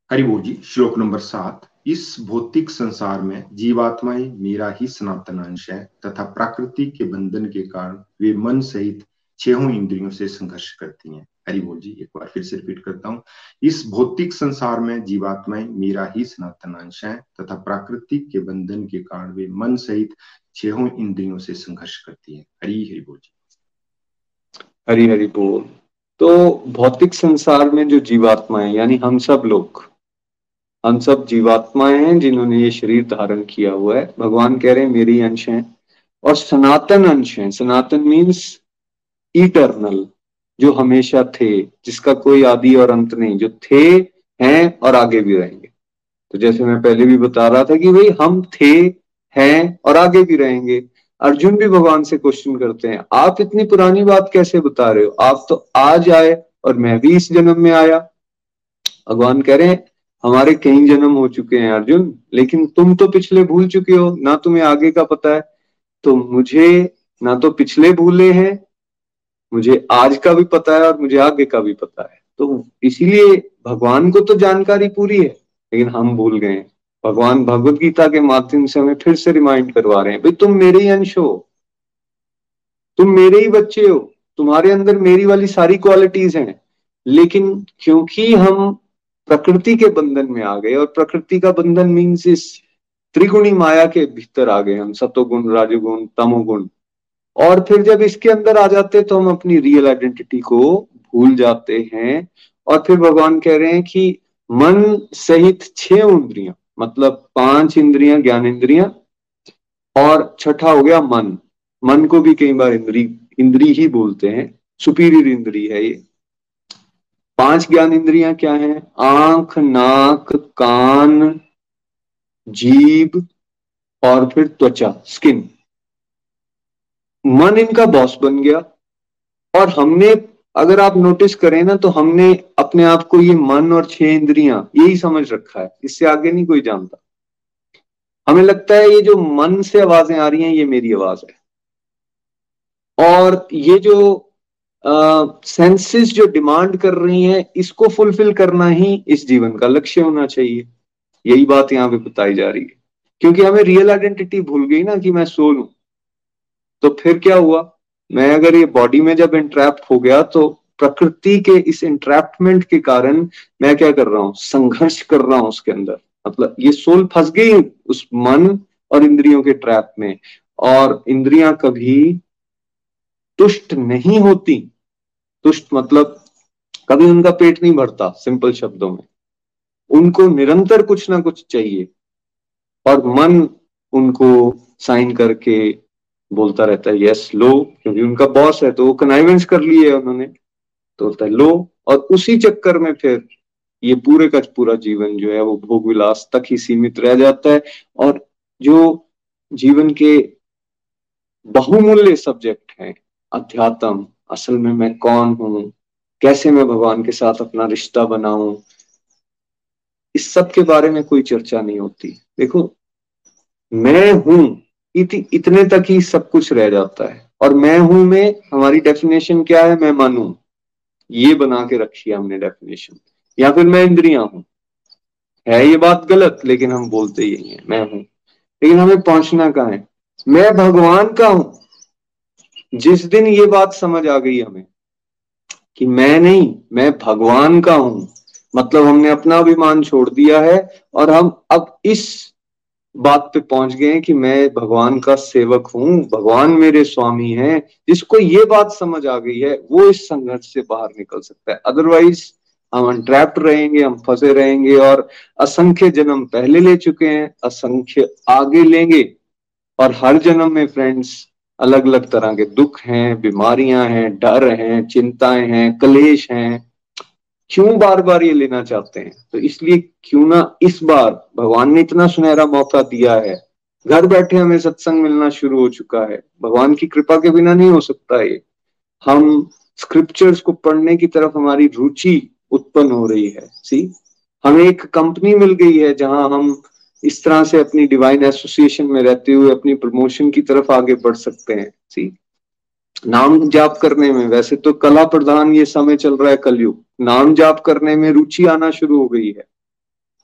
हरिबोल जी, श्लोक नंबर सात। इस भौतिक संसार में जीवात्माएँ मेरा ही सनातन अंश है तथा प्रकृति के बंधन के कारण वे मन सहित छहों इंद्रियों से संघर्ष करती हैं। हरि बोल जी, एक बार फिर से रिपीट करता हूँ। इस भौतिक संसार में जीवात्माएँ मेरा ही सनातन अंश है तथा प्राकृतिक के बंधन के कारण वे मन सहित छहों इंद्रियों से संघर्ष करती है। हरी, हरि बोल जी। हरी, हरि बोल। तो भौतिक संसार में जो जीवात्माएँ, यानी हम सब लोग हम सब जीवात्माएँ हैं जिन्होंने ये शरीर धारण किया हुआ है। भगवान कह रहे हैं, मेरी अंश हैं। और सनातन अंश हैं। सनातन मीन्स इटरनल जो हमेशा थे, जिसका कोई आदि और अंत नहीं, जो थे, हैं और आगे भी रहेंगे। तो जैसे मैं पहले भी बता रहा था कि भाई, हम थे, हैं और आगे भी रहेंगे। अर्जुन भी भगवान से क्वेश्चन करते हैं, आप इतनी पुरानी बात कैसे बता रहे हो? आप तो आज आए और मैं भी इस जन्म में आया। भगवान कह रहे हैं हमारे कई जन्म हो चुके हैं, अर्जुन, लेकिन तुम तो पिछले भूल चुके हो, ना तुम्हें आगे का पता है। तो मुझे ना तो पिछले भूले हैं, मुझे आज का भी पता है और मुझे आगे का भी पता है। तो इसीलिए भगवान को तो जानकारी पूरी है, लेकिन हम भूल गए हैं। भगवान भगवत गीता के माध्यम से हमें फिर से रिमाइंड करवा रहे हैं, भाई, तुम मेरे ही अंश हो। तुम मेरे ही बच्चे हो। तुम्हारे अंदर मेरी वाली सारी क्वालिटीज हैं। लेकिन क्योंकि हम प्रकृति के बंधन में आ गए और प्रकृति का बंधन मीन्स इस त्रिगुणी माया के भीतर आ गए हम, सतोगुण, राजगुण, तमोगुण। और फिर जब इसके अंदर आ जाते तो हम अपनी रियल आइडेंटिटी को भूल जाते हैं और फिर भगवान कह रहे हैं कि मन सहित छह इंद्रियाँ मतलब पाँच इंद्रियाँ, ज्ञान इंद्रियाँ और छठा हो गया मन। मन को भी कई बार इंद्री इंद्री ही बोलते हैं सुपीरियर इंद्री है ये। पाँच ज्ञान इंद्रियाँ क्या हैं? आँख, नाक, कान, जीभ और फिर त्वचा, स्किन। मन इनका बॉस बन गया। और हमने, अगर आप नोटिस करें ना तो हमने अपने आप को ये मन और छह इंद्रियाँ, यही समझ रखा है। इससे आगे नहीं कोई जानता। हमें लगता है ये जो मन से आवाज़ें आ रही हैं, ये मेरी आवाज़ है। और ये जो सेंसेस जो डिमांड कर रही हैं, इसको फुलफिल करना ही इस जीवन का लक्ष्य होना चाहिए। यही बात यहाँ पे बताई जा रही है। क्योंकि हमें रियल आइडेंटिटी भूल गई ना कि मैं सोल हूँ तो फिर क्या हुआ? मैं अगर ये बॉडी में जब इंट्रैप हो गया तो प्रकृति के इस इंट्रैपमेंट के कारण मैं क्या कर रहा हूँ? संघर्ष कर रहा हूँ उसके अंदर। मतलब ये सोल फंस गई उस मन और इंद्रियों के ट्रैप में। और इंद्रियाँ कभी तुष्ट नहीं होती। तुष्ट मतलब कभी उनका पेट नहीं भरता, सिंपल शब्दों में। उनको निरंतर कुछ ना कुछ चाहिए और मन उनको साइन करके बोलता रहता है, यस, लो। क्योंकि उनका बॉस है तो वो कनाइवेंस कर लिए उन्होंने। तो होता है, लो। और उसी चक्कर में फिर ये पूरे का पूरा जीवन जो है, वो भोग विलास तक ही सीमित रह जाता है। और जो जीवन के बहुमूल्य सब्जेक्ट हैं अध्यात्म असल में मैं कौन हूँ? कैसे मैं भगवान के साथ अपना रिश्ता बनाऊँ? इस सब के बारे में कोई चर्चा नहीं होती। देखो मैं हूँ इत, इतने तक ही सब कुछ रह जाता है। और मैं हूँ में हमारी डेफिनेशन क्या है? मैं मानू ये बना के रखी है हमने डेफिनेशन या फिर मैं इंद्रिया हूँ। है ये बात गलत लेकिन हम बोलते यही है। मैं हूँ। लेकिन हमें पहुँचना कहा है? मैं भगवान का हूँ। जिस दिन ये बात समझ आ गई हमें कि मैं नहीं, मैं भगवान का हूँ मतलब हमने अपना अभिमान छोड़ दिया है और हम अब इस बात पे पहुँच गए हैं कि मैं भगवान का सेवक हूँ, भगवान मेरे स्वामी हैं, जिसको ये बात समझ आ गई है, वो इस संघर्ष से बाहर निकल सकता है। अदरवाइज़ हम अनट्रैप्ड रहेंगे, हम फंसे रहेंगे और असंख्य जन्म पहले ले चुके हैं, असंख्य आगे लेंगे। और हर जन्म में फ्रेंड्स अलग अलग तरह के दुख हैं, बीमारियाँ हैं, डर हैं, चिंताएँ हैं, कलेश हैं। क्यों बार बार ये लेना चाहते हैं? तो इसलिए क्यों ना इस बार भगवान ने इतना सुनहरा मौका दिया है। घर बैठे हमें सत्संग मिलना शुरू हो चुका है। भगवान की कृपा के बिना नहीं हो सकता ये। हम स्क्रिप्चर्स को पढ़ने की तरफ़ हमारी रुचि उत्पन्न हो रही है। सी हमें एक कंपनी मिल गई है जहाँ हम इस तरह से अपनी डिवाइन एसोसिएशन में रहते हुए अपनी प्रमोशन की तरफ़ आगे बढ़ सकते हैं सी नाम जाप करने में वैसे तो कला प्रधान ये समय चल रहा है कलयुग। नाम जाप करने में रुचि आना शुरू हो गई है।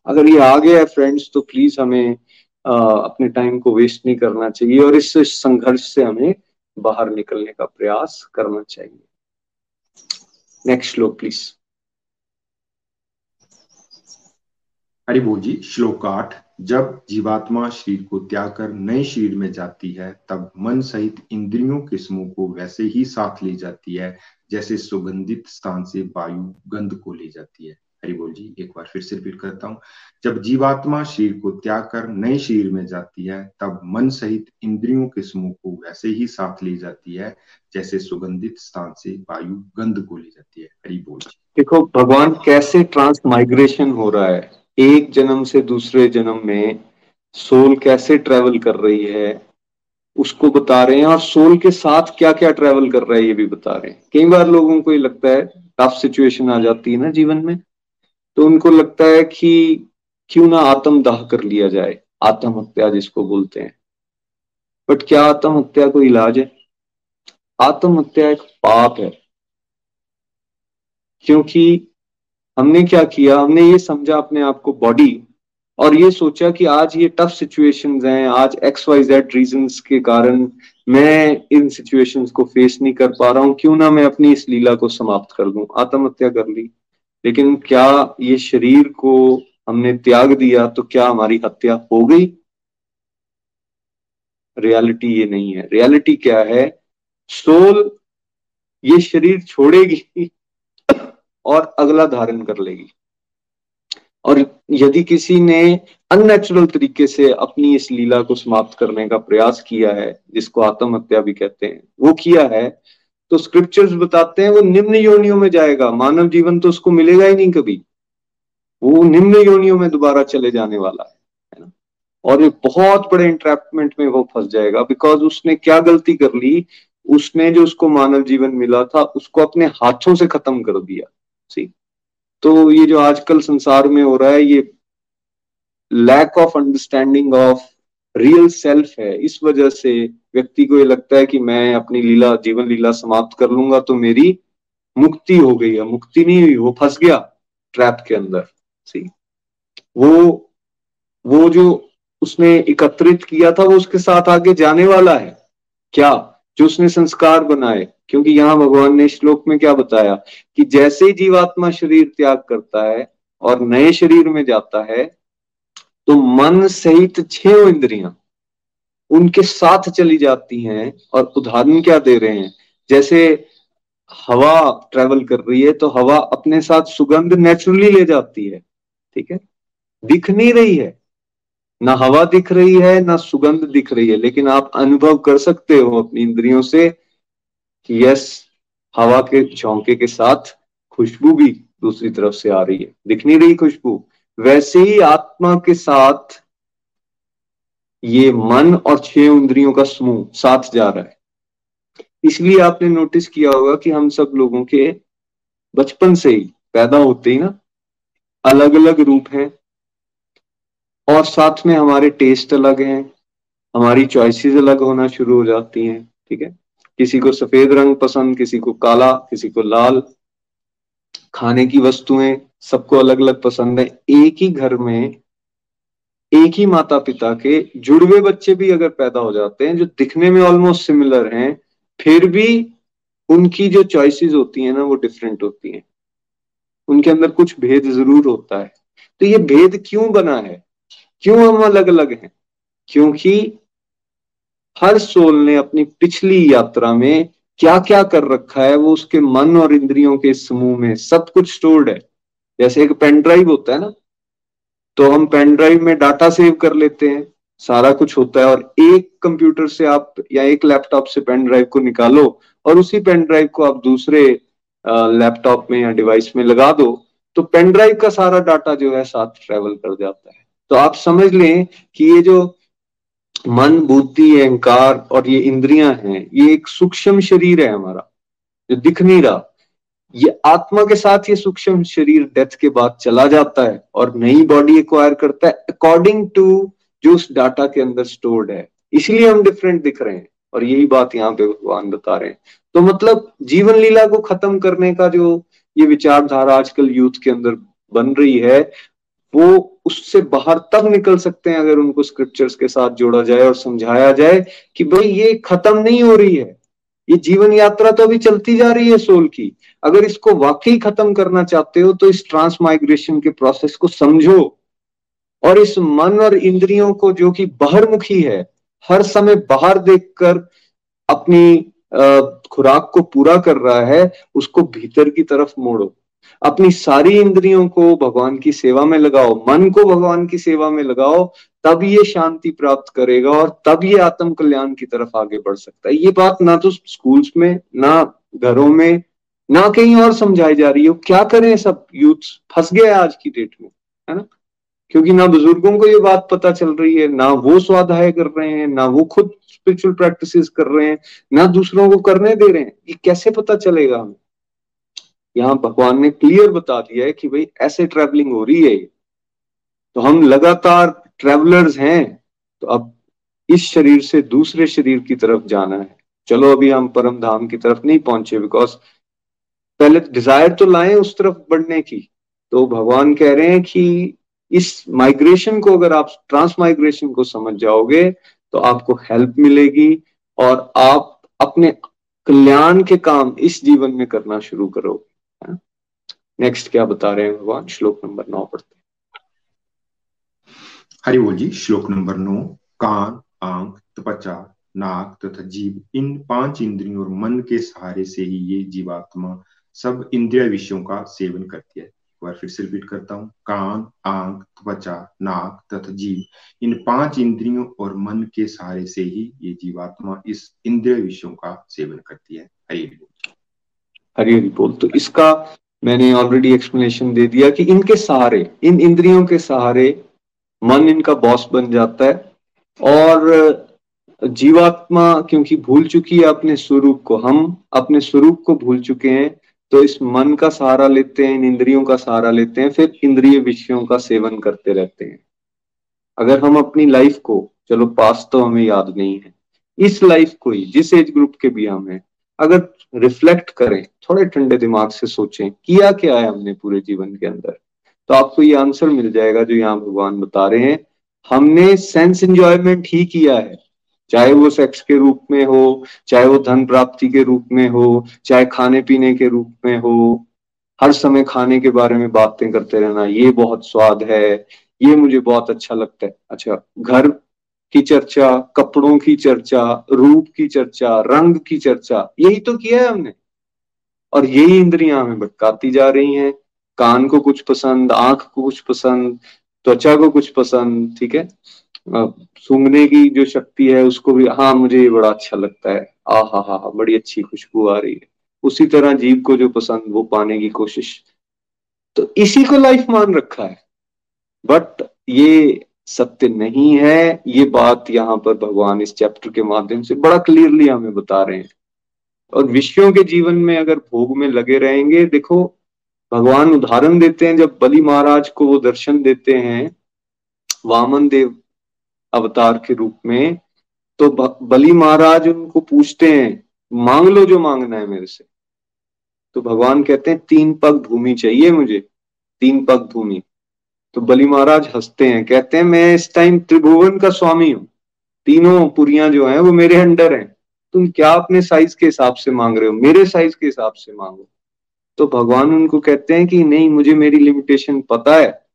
अगर ये आ गया है फ्रेंड्स तो प्लीज़ हमें आ, अपने टाइम को वेस्ट नहीं करना चाहिए और इस संघर्ष से हमें बाहर निकलने का प्रयास करना चाहिए। नेक्स्ट श्लोक प्लीज़ हरिभो जी श्लोक आठ जब जीवात्मा शरीर को त्याग कर नए शरीर में जाती है, तब मन सहित इंद्रियों के समूह को वैसे ही साथ ले जाती है, जैसे सुगंधित स्थान से वायु गंध को ले जाती है। हरि बोल जी, एक बार फिर से रिपीट करता हूँ। जब जीवात्मा शरीर को त्याग कर नए शरीर में जाती है, तब मन सहित इंद्रियों के समूह को वैसे ही साथ ले जाती है, जैसे सुगंधित स्थान से वायु गंध को ले जाती है। हरि बोल जी। देखो, भगवान, कैसे ट्रांस माइग्रेशन हो रहा है? एक जन्म से दूसरे जन्म में सोल कैसे ट्रेवल कर रही है, उसको बता रहे हैं और सोल के साथ क्या क्या ट्रेवल कर रहा है, ये भी बता रहे हैं। कई बार लोगों को ये लगता है टफ सिचुएशन आ जाती है ना जीवन में तो उनको लगता है कि क्यों ना आत्मदाह कर लिया जाए, आत्महत्या जिसको बोलते हैं। बट क्या आत्महत्या को इलाज है? आत्महत्या एक पाप है, क्योंकि हमने क्या किया? हमने ये समझा अपने आप को बॉडी और ये सोचा कि आज ये टफ सिचुएशंस हैं, आज एक्स वाई जेड रीजन के कारण मैं इन सिचुएशंस को फेस नहीं कर पा रहा हूँ। क्यों ना मैं अपनी इस लीला को समाप्त कर दूँ? आत्महत्या कर ली। लेकिन क्या ये शरीर को हमने त्याग दिया तो क्या हमारी हत्या हो गई? रियलिटी ये नहीं है। रियलिटी क्या है? सोल ये शरीर छोड़ेगी। और अगला धारण कर लेगी। और यदि किसी ने अननेचुरल तरीके से अपनी इस लीला को समाप्त करने का प्रयास किया है, जिसको आत्महत्या भी कहते हैं, वो किया है तो स्क्रिप्चर्स बताते हैं वो निम्न योनियों में जाएगा। मानव जीवन तो उसको मिलेगा ही नहीं कभी। वो निम्न योनियों में दोबारा चले जाने वाला है और ये बहुत बड़े इंट्रैपमेंट में वो फंस जाएगा बिकॉज़ उसने क्या गलती कर ली? उसने जो उसको मानव जीवन मिला था, उसको अपने हाथों से खत्म कर दिया। सी तो ये जो आजकल संसार में हो रहा है, ये lack of understanding of real self है। इस वजह से व्यक्ति को ये लगता है कि मैं अपनी लीला, जीवन लीला समाप्त कर लूँगा तो मेरी मुक्ति हो गई है। मुक्ति नहीं हुई, वो फंस गया ट्रैप के अंदर। सी वो वो जो उसने एकत्रित किया था, वो उसके साथ आगे जाने वाला है। क्या? जो उसने संस्कार बनाए, क्योंकि यहाँ भगवान ने श्लोक में क्या बताया कि जैसे जीवात्मा शरीर त्याग करता है और नए शरीर में जाता है तो मन सहित छह इंद्रियाँ उनके साथ चली जाती हैं और उदाहरण क्या दे रहे हैं? जैसे हवा ट्रेवल कर रही है तो हवा अपने साथ सुगंध नेचुरली ले जाती है, ठीक है? दिख नहीं रही है। ना हवा दिख रही है, ना सुगंध दिख रही है, लेकिन आप अनुभव कर सकते हो अपनी इंद्रियों से कि यस हवा के झोंके के साथ खुशबू भी दूसरी तरफ़ से आ रही है। दिख नहीं रही खुशबू। वैसे ही आत्मा के साथ ये मन और छह इंद्रियों का समूह साथ जा रहा है। इसलिए आपने नोटिस किया होगा कि हम सब लोगों के बचपन से ही पैदा होते ही ना अलग अलग रूप हैं। और साथ में हमारे टेस्ट अलग हैं, हमारी चॉइसेस अलग होना शुरू हो जाती हैं, ठीक है? किसी को सफ़ेद रंग पसंद, किसी को काला, किसी को लाल। खाने की वस्तुएँ सबको अलग अलग पसंद है। एक ही घर में, एक ही माता पिता के जुड़वे बच्चे भी अगर पैदा हो जाते हैं, जो दिखने में ऑलमोस्ट सिमिलर हैं, फिर भी उनकी जो चॉइसेस होती हैं ना, वो डिफरेंट होती हैं। उनके अंदर कुछ भेद ज़रूर होता है। तो ये भेद क्यों बना है? क्यों हम अलग अलग हैं? क्योंकि हर सोल ने अपनी पिछली यात्रा में क्या क्या कर रखा है, वो उसके मन और इंद्रियों के समूह में सब कुछ स्टोर्ड है। जैसे एक पेन ड्राइव होता है ना तो हम पेन ड्राइव में डाटा सेव कर लेते हैं, सारा कुछ होता है और एक कंप्यूटर से आप या एक लैपटॉप से पेन ड्राइव को निकालो और उसी पेन ड्राइव को आप दूसरे लैपटॉप में या डिवाइस में लगा दो तो पेन ड्राइव का सारा डाटा जो है साथ ट्रेवल कर जाता है। तो आप समझ लें कि ये जो मन, बुद्धि अहंकार और ये इंद्रियाँ हैं, ये एक सूक्ष्म शरीर है हमारा, जो दिख नहीं रहा। ये आत्मा के साथ ये सूक्ष्म शरीर डेथ के बाद चला जाता है और नई बॉडी एक्वायर करता है अकॉर्डिंग टू जो उस डाटा के अंदर स्टोर्ड है। इसलिए हम डिफरेंट दिख रहे हैं और यही बात यहाँ पे भगवान बता रहे हैं। तो मतलब जीवन लीला को खत्म करने का जो ये विचारधारा आजकल यूथ के अंदर बन रही है, वो उससे बाहर तब निकल सकते हैं अगर उनको स्क्रिप्चर्स के साथ जोड़ा जाए और समझाया जाए कि भाई ये खत्म नहीं हो रही है। ये जीवन यात्रा तो अभी चलती जा रही है सोल की। अगर इसको वाकई खत्म करना चाहते हो तो इस ट्रांस माइग्रेशन के प्रोसेस को समझो। और इस मन और इंद्रियों को जो कि बाहरमुखी है, हर समय बाहर देखकर अपनी खुराक को पूरा कर रहा है, उसको भीतर की तरफ़ मोड़ो। अपनी सारी इंद्रियों को भगवान की सेवा में लगाओ, मन को भगवान की सेवा में लगाओ, तब ये शांति प्राप्त करेगा और तब ये आत्म कल्याण की तरफ़ आगे बढ़ सकता है। ये बात ना तो स्कूल्स में, ना घरों में, ना कहीं और समझाई जा रही है। क्या करें सब यूथ फंस गए आज की डेट में, है ना? क्योंकि ना बुज़ुर्गों को ये बात पता चल रही है, ना वो स्वाध्याय कर रहे हैं, ना वो खुद स्पिरिचुअल प्रैक्टिसेस कर रहे हैं, ना दूसरों को करने दे रहे हैं। ये कैसे पता चलेगा हमें? यहाँ भगवान ने क्लियर बता दिया है कि भाई, ऐसे ट्रेवलिंग हो रही है तो हम लगातार ट्रेवलर्स हैं तो अब इस शरीर से दूसरे शरीर की तरफ़ जाना है। चलो अभी हम परम धाम की तरफ़ नहीं पहुँचे बिकॉज़ पहले डिज़ायर तो लाए उस तरफ़ बढ़ने की। तो भगवान कह रहे हैं कि इस माइग्रेशन को अगर आप ट्रांस माइग्रेशन को समझ जाओगे तो आपको हेल्प मिलेगी और आप अपने कल्याण के काम इस जीवन में करना शुरू करोगे। नेक्स्ट क्या बता रहे हैं भगवान श्लोक नंबर नौ पढ़ते हरि बोल जी श्लोक नंबर नौ कान आँख त्वचा नाक तथा जीव इन पाँच इंद्रियों और मन के सहारे से ही ये जीवात्मा सब इंद्रिय विषयों का सेवन करती है। एक बार फिर से रिपीट करता हूँ। कान आँख त्वचा नाक तथा जीव इन पाँच इंद्रियों और मन के सहारे से ही ये जीवात्मा इस इंद्रिय विषयों का सेवन करती है। हरी बोल हरी हरी बोल। तो इसका मैंने ऑलरेडी एक्सप्लेनेशन दे दिया कि इनके सहारे, इन इंद्रियों के सहारे मन इनका बॉस बन जाता है। और, जीवात्मा क्योंकि भूल चुकी है अपने स्वरूप को, हम अपने स्वरूप को भूल चुके हैं तो इस मन का सहारा लेते हैं, इन इंद्रियों का सहारा लेते हैं, फिर इंद्रिय विषयों का सेवन करते रहते हैं। अगर हम अपनी लाइफ को, चलो पास तो हमें याद नहीं है, इस लाइफ को ही, जिस एज ग्रुप के भी हम हैं, अगर रिफ्लेक्ट करें, थोड़े ठंडे दिमाग से सोचें, किया क्या है हमने पूरे जीवन के अंदर? तो आपको ये आंसर मिल जाएगा जो यहाँ भगवान बता रहे हैं। हमने सेंस एंजॉयमेंट ही किया है। चाहे वो सेक्स के रूप में हो, चाहे वो धन प्राप्ति के रूप में हो, चाहे खाने पीने के रूप में हो, हर समय खाने के बारे में बातें करते रहना, ये बहुत स्वाद है, ये मुझे बहुत अच्छा लगता है। अच्छा घर की चर्चा, कपड़ों की चर्चा, रूप की चर्चा, रंग की चर्चा, यही तो किया है हमने। और यही इंद्रियाँ हमें भटकाती जा रही हैं। कान को कुछ पसंद, आँख को कुछ पसंद, त्वचा को कुछ पसंद, ठीक है? सूंघने की जो शक्ति है, उसको भी हाँ मुझे ये बड़ा अच्छा लगता है। आ, हा हा हा, बड़ी अच्छी खुशबू आ रही है। उसी तरह जीव को जो पसंद, वो पाने की कोशिश। तो इसी को लाइफ मान रखा है। बट ये सत्य नहीं है, ये बात यहाँ पर भगवान इस चैप्टर के माध्यम से बड़ा क्लियरली हमें बता रहे हैं। और विषयों के जीवन में अगर भोग में लगे रहेंगे, देखो, भगवान उदाहरण देते हैं, जब बलि महाराज को वो दर्शन देते हैं, वामन देव अवतार के रूप में तो बलि महाराज उनको पूछते हैं, मांग लो जो मांगना है मेरे से। तो भगवान कहते हैं, तीन पग भूमि चाहिए मुझे, तीन पग भूमि। तो बलि महाराज हँसते हैं, कहते हैं, मैं इस टाइम त्रिभुवन का स्वामी हूँ। तीनों पुरियाँ जो हैं, वो मेरे अंडर हैं। तुम क्या अपने साइज़ के हिसाब से मांग रहे हो? मेरे साइज़ के हिसाब से मांगो। तो भगवान उनको कहते हैं कि, नहीं, मुझे मेरी लिमिटेशन पता है।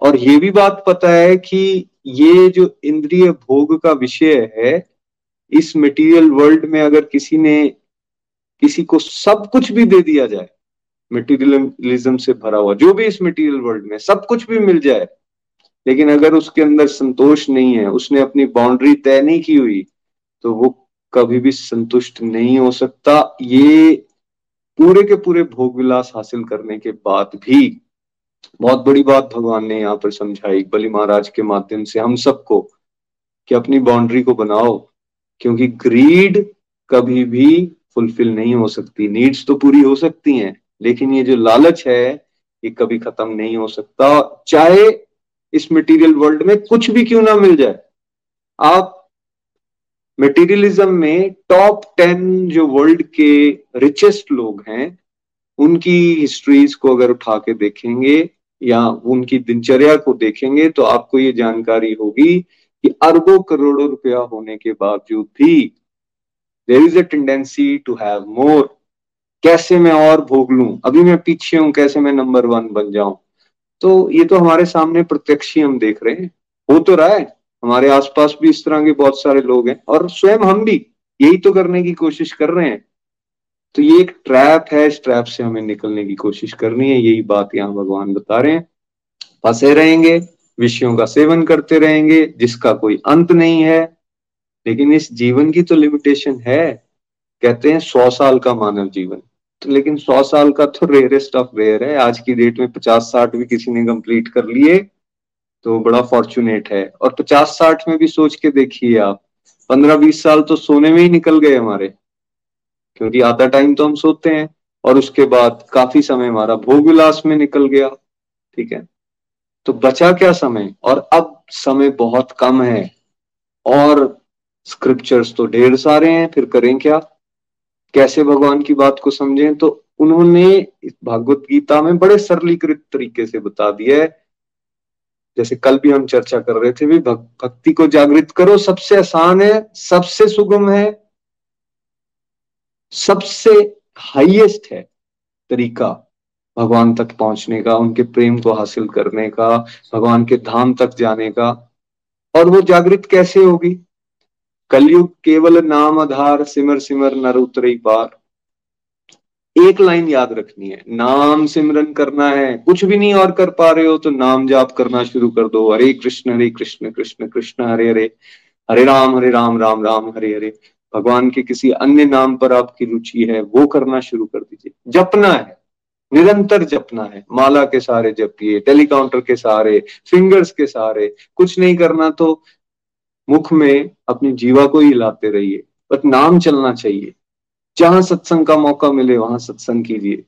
और ये भी बात पता है कि ये जो इंद्रिय भोग का विषय है, इस मटेरियल वर्ल्ड में अगर किसी ने, किसी को सब कुछ भी दे दिया जाए मटेरियलिज्म से भरा हुआ, जो भी इस मटेरियल वर्ल्ड में, सब कुछ भी मिल जाए। लेकिन अगर उसके अंदर संतोष नहीं है, उसने अपनी बाउंड्री तय नहीं की हुई तो वो कभी भी संतुष्ट नहीं हो सकता। ये पूरे के पूरे भोग विलास हासिल करने के बाद भी बहुत बड़ी बात भगवान ने यहाँ पर समझाई, बलि महाराज के माध्यम से हम सबको कि अपनी बाउंड्री को बनाओ, क्योंकि ग्रीड कभी भी फुलफिल नहीं हो सकती। नीड्स तो पूरी हो सकती हैं लेकिन ये जो लालच है, ये कभी खत्म नहीं हो सकता। चाहे इस मटेरियल वर्ल्ड में कुछ भी क्यों ना मिल जाए। आप मटेरियलिज्म में टॉप टेन जो वर्ल्ड के रिचेस्ट लोग हैं, उनकी हिस्ट्रीज को अगर उठा के देखेंगे या उनकी दिनचर्या को देखेंगे तो आपको ये जानकारी होगी कि अरबों करोड़ों रुपया होने के बावजूद भी there is a tendency to have more कैसे मैं और भोग लू? अभी मैं पीछे हूँ, कैसे मैं नंबर वन बन जाऊँ? तो ये तो हमारे सामने प्रत्यक्ष ही हम देख रहे हैं। हो तो रहा है, हमारे आसपास भी इस तरह के बहुत सारे लोग हैं, और स्वयं हम भी यही तो करने की कोशिश कर रहे हैं। तो ये एक ट्रैप है, इस ट्रैप से हमें निकलने की कोशिश करनी है, यही बात यहाँ भगवान बता रहे हैं। फंसे रहेंगे, विषयों का सेवन करते रहेंगे, जिसका कोई अंत नहीं है। लेकिन इस जीवन की तो लिमिटेशन है। कहते हैं सौ साल का मानव जीवन। तो लेकिन सौ साल का तो रेयरेस्ट ऑफ़ रेयर है। आज की डेट में पचास साठ भी किसी ने कंप्लीट कर लिए तो बड़ा फॉर्चुनेट है। और पचास साठ में भी सोच के देखिए आप पंद्रह बीस साल तो सोने में ही निकल गए हमारे, क्योंकि आधा टाइम तो हम सोते हैं, और उसके बाद काफ़ी समय हमारा भोग विलास में निकल गया, ठीक है? तो बचा क्या समय? और अब समय बहुत कम है, और स्क्रिप्चर्स तो ढेर सारे हैं, फिर करें क्या? कैसे भगवान की बात को समझें तो उन्होंने इस भागवत गीता में बड़े सरलीकृत तरीके से बता दिया है। जैसे कल भी हम चर्चा कर रहे थे, भी भक्ति को जागृत करो, सबसे आसान है, सबसे सुगम है, सबसे हाईएस्ट है तरीका भगवान तक पहुँचने का, उनके प्रेम को हासिल करने का, भगवान के धाम तक जाने का। और वो जागृत कैसे होगी? कलयुग केवल नाम आधार, सिमर सिमर, नर उतरी पार। एक लाइन याद रखनी है, नाम सिमरन करना है। कुछ भी नहीं और कर पा रहे हो तो नाम जाप करना शुरू कर दो। हरे कृष्ण हरे कृष्ण कृष्ण कृष्ण, हरे हरे। हरे राम हरे राम राम राम, हरे हरे। भगवान के किसी अन्य नाम पर आपकी रुचि है, वो करना शुरू कर दीजिए। जपना है, निरंतर जपना है। माला के सहारे जपिए, टेलीकाउंटर के सहारे फिंगर्स के सहारे। कुछ नहीं करना तो मुख में अपनी जीवा को ही हिलाते रहिए बट नाम चलना चाहिए। जहाँ सत्संग का मौका मिले, वहाँ सत्संग कीजिए।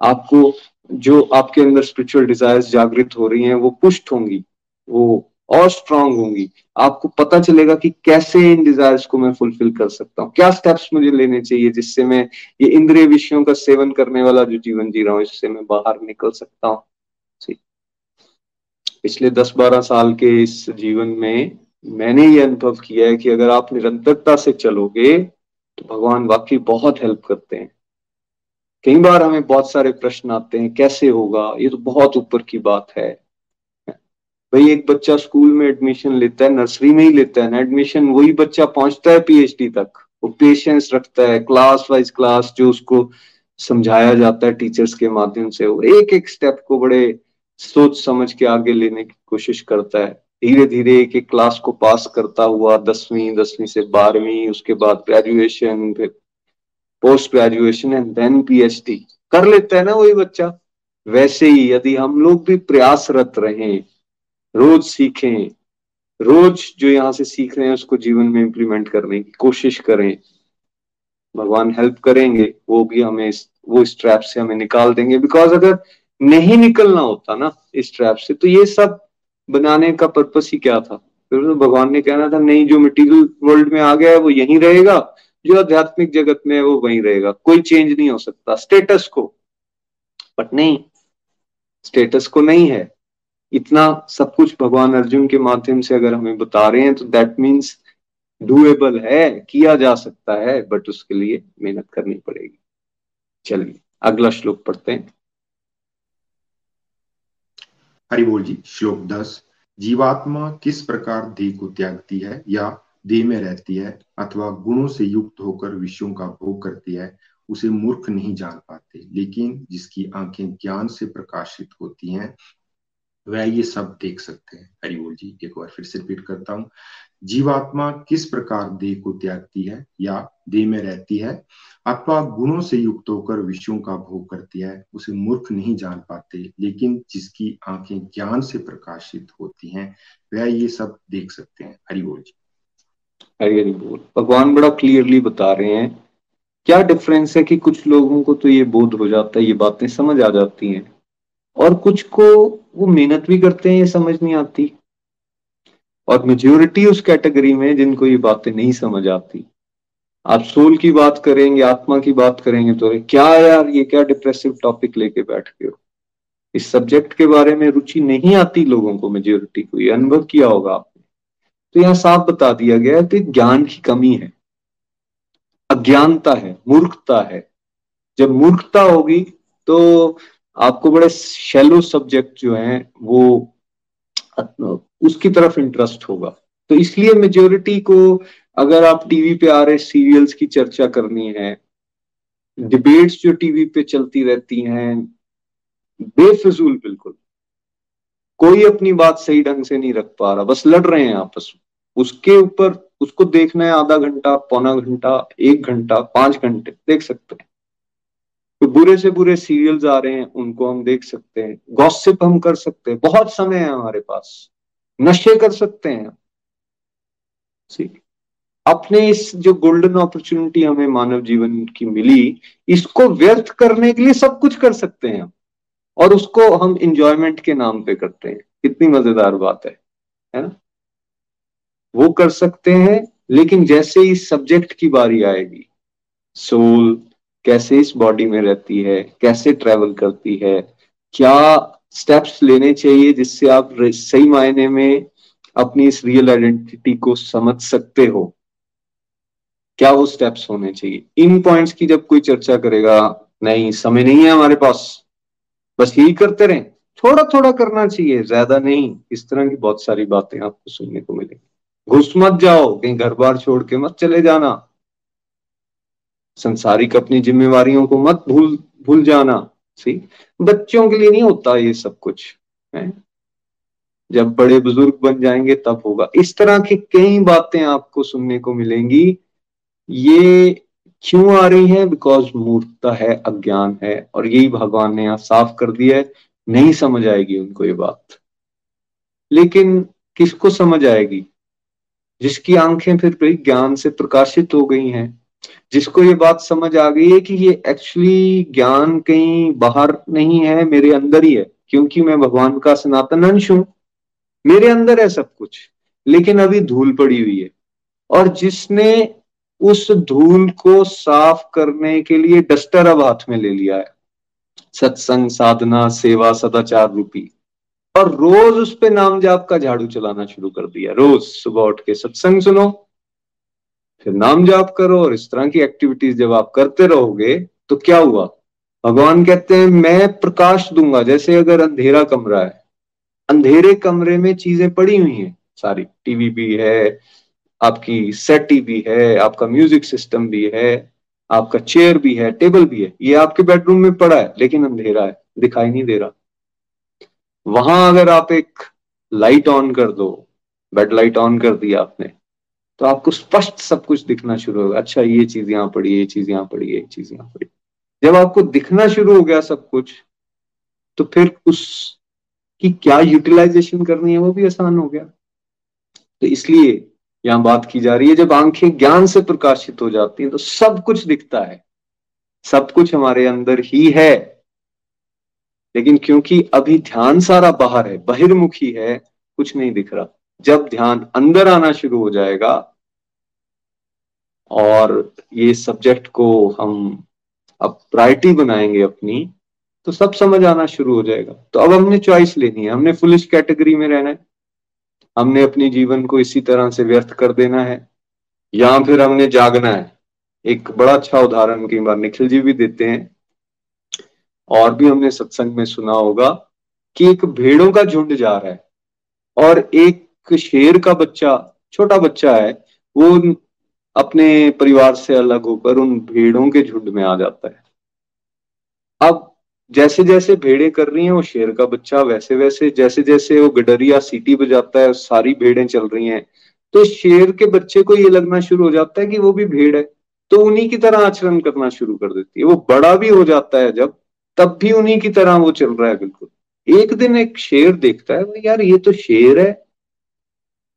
आपको जो आपके अंदर स्पिरिचुअल डिजायर्स जागृत हो रही हैं, वो पुष्ट होंगी, वो और स्ट्रांग होंगी। आपको पता चलेगा कि कैसे इन डिजायर्स को मैं फुलफिल कर सकता हूँ। क्या स्टेप्स मुझे लेने चाहिए जिससे मैं ये इंद्रिय विषयों का सेवन करने वाला जो जीवन जी रहा हूँ, इससे मैं बाहर निकल सकता हूँ। पिछले दस बारह साल के इस जीवन में मैंने ये अनुभव किया है कि अगर आप निरंतरता से चलोगे तो भगवान वाकई बहुत हेल्प करते हैं। कई बार हमें बहुत सारे प्रश्न आते हैं, कैसे होगा? ये तो बहुत ऊपर की बात है। भाई, एक बच्चा स्कूल में एडमिशन लेता है नर्सरी में ही लेता है ना एडमिशन वही बच्चा पहुँचता है पीएचडी तक। वो पेशेंस रखता है क्लास वाइज क्लास जो उसको समझाया जाता है टीचर्स के माध्यम से, वो एक एक स्टेप को बड़े सोच समझ के आगे लेने की कोशिश करता है। धीरे धीरे एक एक क्लास को पास करता हुआ दसवीं दसवीं से बारहवीं, उसके बाद ग्रेजुएशन फिर post graduation and then PhD कर लेता है ना वही बच्चा? वैसे ही यदि हम लोग भी प्रयासरत रहें, रोज सीखें, रोज जो यहाँ से सीख रहे हैं उसको जीवन में इम्प्लीमेंट करने की कोशिश करें, भगवान हेल्प करेंगे, वो भी हमें वो इस ट्रैप से हमें निकाल देंगे। बिकॉज़ अगर नहीं निकलना होता ना इस ट्रैप से तो ये सब बनाने का पर्पस ही क्या था? फिर तो भगवान ने कहना था, नहीं, जो मटीरियल वर्ल्ड में आ गया है, वो यहीं रहेगा, जो आध्यात्मिक जगत में है, वो वहीं रहेगा। कोई चेंज नहीं हो सकता। स्टेटस को। बट नहीं स्टेटस को नहीं है। इतना सब कुछ भगवान अर्जुन के माध्यम से अगर हमें बता रहे हैं तो दैट मीन्स डूएबल है, किया जा सकता है बट उसके लिए मेहनत करनी पड़ेगी। चलिए, अगला श्लोक पढ़ते हैं। हरि बोल जी, श्लोक दस। जीवात्मा किस प्रकार देह को त्यागती है या देह में रहती है अथवा गुणों से युक्त होकर विषयों का भोग करती है, उसे मूर्ख नहीं जान पाते। लेकिन जिसकी आँखें ज्ञान से प्रकाशित होती हैं वह ये सब देख सकते हैं। हरि बोल जी, एक बार फिर से रिपीट करता हूँ। जीवात्मा किस प्रकार देह को त्यागती है या देह में रहती है? अथवा गुणों से युक्त होकर विषयों का भोग करती है? उसे मूर्ख नहीं जान पाते, लेकिन जिसकी आँखें ज्ञान से प्रकाशित होती हैं, वह ये सब देख सकते हैं। हरि बोल जी। हरि बोल। भगवान बड़ा क्लियरली बता रहे हैं। क्या डिफरेंस है कि कुछ लोगों को तो ये बोध हो जाता है, ये बातें समझ आ जाती हैं? और कुछ को वो मेहनत भी करते हैं, ये समझ नहीं आती। और मेजोरिटी उस कैटेगरी में जिनको ये बातें नहीं समझ आती। आप सोल की बात करेंगे, आत्मा की बात करेंगे तो क्या यार, ये क्या डिप्रेसिव टॉपिक लेके बैठ गए हो? इस सब्जेक्ट के बारे में रुचि नहीं आती लोगों को मेजोरिटी को, ये अनुभव किया होगा आपने। तो यहाँ साफ़ बता दिया गया है तो ज्ञान की कमी है। अज्ञानता है, मूर्खता है। जब मूर्खता होगी तो आपको बड़े शैलो सब्जेक्ट जो हैं, वो उसकी तरफ़ इंटरेस्ट होगा। तो इसलिए मेजोरिटी को अगर आप टीवी पे आ रहे सीरियल्स की चर्चा करनी है डिबेट्स जो टीवी पे चलती रहती हैं, बेफजूल बिल्कुल। कोई अपनी बात सही ढंग से नहीं रख पा रहा, बस लड़ रहे हैं आपस में। उसके ऊपर, उसको देखना है आधा घंटा, पौना घंटा, एक घंटा, पाँच घंटे, देख सकते हैं। तो बुरे से बुरे सीरियल्स आ रहे हैं, उनको हम देख सकते हैं। गॉसिप हम कर सकते हैं। बहुत समय है हमारे पास। नशे कर सकते हैं। अपने इस जो गोल्डन अपॉर्चुनिटी हमें मानव जीवन की मिली, इसको व्यर्थ करने के लिए सब कुछ कर सकते हैं हम। और उसको हम इंजॉयमेंट के नाम पे करते हैं। कितनी मज़ेदार बात है। है ना? वो कर सकते हैं, लेकिन जैसे ही सब्जेक्ट की बारी आएगी सोल कैसे इस बॉडी में रहती है, कैसे ट्रेवल करती है, क्या स्टेप्स लेने चाहिए जिससे आप सही मायने में अपनी इस रियल आइडेंटिटी को समझ सकते हो? क्या वो स्टेप्स होने चाहिए? इन पॉइंट्स की जब कोई चर्चा करेगा, नहीं, समय नहीं है हमारे पास, बस यही करते रहें। थोड़ा थोड़ा करना चाहिए, ज़्यादा नहीं। इस तरह की बहुत सारी बातें आपको सुनने को मिलेंगी। घुस मत जाओ, कहीं घर बार छोड़ के मत चले जाना। संसारिक अपनी जिम्मेवारियों को मत भूल भूल जाना सी बच्चों के लिए नहीं होता ये सब कुछ, है? जब बड़े बुज़ुर्ग बन जाएँगे तब होगा। इस तरह की कई बातें आपको सुनने को मिलेंगी। ये क्यों आ रही है? बिकॉज़ मूर्खता है, अज्ञान है, और यही भगवान ने यहाँ साफ़ कर दिया है। नहीं समझ आएगी उनको ये बात। लेकिन किसको समझ आएगी? जिसकी आँखें फिर ज्ञान से प्रकाशित हो गई हैं। जिसको ये बात समझ आ गई है कि ये एक्चुअली ज्ञान कहीं बाहर नहीं है, मेरे अंदर ही है, क्योंकि मैं भगवान का सनातन अंश हूँ। मेरे अंदर है सब कुछ, लेकिन अभी धूल पड़ी हुई है। और जिसने उस धूल को साफ़ करने के लिए डस्टर अब हाथ में ले लिया है। सत्संग, साधना, सेवा, सदाचार रूपी। और रोज उस पे नाम जाप का झाड़ू चलाना शुरू कर दिया रोज सुबह उठ के सत्संग सुनो फिर नाम जाप करो और इस तरह की एक्टिविटीज़ जब आप करते रहोगे तो क्या हुआ? भगवान कहते हैं, मैं प्रकाश दूँगा, जैसे अगर अंधेरा कमरा है। अंधेरे कमरे में चीज़ें पड़ी हुई हैं। सारी टीवी भी है, आपकी सेट भी है, आपका म्यूज़िक सिस्टम भी है, आपका चेयर भी है टेबल भी है। ये आपके बेडरूम में पड़ा है, लेकिन अंधेरा है, दिखाई नहीं दे रहा। वहाँ अगर आप एक लाइट ऑन कर दो बेड लाइट ऑन कर दिया आपने तो आपको स्पष्ट सब कुछ दिखना शुरू होगा। अच्छा ये चीज़ यहाँ पड़ी, ये चीज़ यहाँ पड़ी, ये चीज़ यहाँ पड़ी। जब आपको दिखना शुरू हो गया सब कुछ तो फिर उस की क्या यूटिलाइजेशन करनी है वो भी आसान हो गया। तो इसलिए यहाँ बात की जा रही है, जब आँखें ज्ञान से प्रकाशित हो जाती हैं तो सब कुछ दिखता है। सब कुछ हमारे अंदर ही है। लेकिन क्योंकि अभी ध्यान सारा बाहर है, बहिर्मुखी है, कुछ नहीं दिख रहा। जब ध्यान अंदर आना शुरू हो जाएगा और ये सब्जेक्ट को हम अब प्रायोरिटी बनाएँगे अपनी तो सब समझ आना शुरू हो जाएगा। तो अब हमने चॉइस लेनी है। हमने फुलिश कैटेगरी में रहना है। हमने अपने जीवन को इसी तरह से व्यर्थ कर देना है, या फिर हमने जागना है। एक बड़ा अच्छा उदाहरण कई बार निखिल जी भी देते हैं। और भी हमने सत्संग में सुना होगा कि एक भेड़ों का झुंड जा रहा है, और एक शेर का बच्चा, छोटा बच्चा है, वो अपने परिवार से अलग होकर उन भेड़ों के झुंड में आ जाता है। अब जैसे जैसे भेड़े कर रही हैं, वो शेर का बच्चा वैसे वैसे जैसे जैसे वो गडरिया सीटी बजाता है, सारी भेड़ें चल रही हैं तो शेर के बच्चे को ये लगना शुरू हो जाता है कि वो भी भेड़ है तो उन्हीं की तरह आचरण करना शुरू कर देती है। वो बड़ा भी हो जाता है जब, तब भी उन्हीं की तरह वो चल रहा है, बिल्कुल। एक दिन एक शेर देखता है यार ये तो शेर है,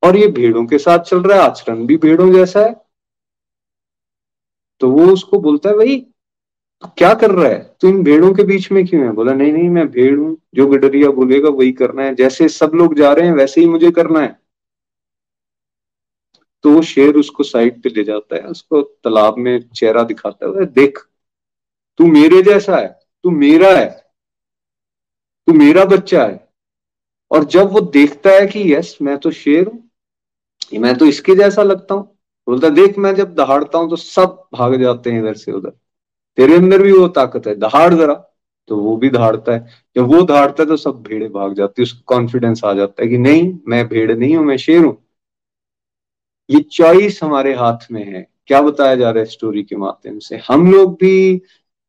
और ये भेड़ों के साथ चल रहा है, आचरण भी भेड़ों जैसा है तो वो उसको बोलता है, भाई, क्या कर रहा है? तो इन भेड़ों के बीच में क्यों है? बोला, नहीं नहीं, मैं भेड़ हूँ, जो गडरिया बोलेगा वही करना है। जैसे सब लोग जा रहे हैं, वैसे ही मुझे करना है। तो वो शेर उसको साइड पे ले जाता है, उसको तालाब में चेहरा दिखाता है देख, तू मेरे जैसा है, तू मेरा है, तू मेरा बच्चा है। और जब वो देखता है कि, यस, मैं तो शेर हूँ मैं तो इसके जैसा लगता हूँ बोलता, देख, मैं जब दहाड़ता हूँ तो सब भाग जाते हैं इधर से उधर। तेरे अंदर भी वो ताकत है, दहाड़ जरा तो वो भी दहाड़ता है। जब वो दहाड़ता है तो सब भेड़े भाग जाती है, उसको कॉन्फिडेंस आ जाता है कि नहीं, मैं भेड़ नहीं हूँ, मैं शेर हूँ। ये चॉइस हमारे हाथ में है। क्या बताया जा रहा है स्टोरी के माध्यम से? हम लोग भी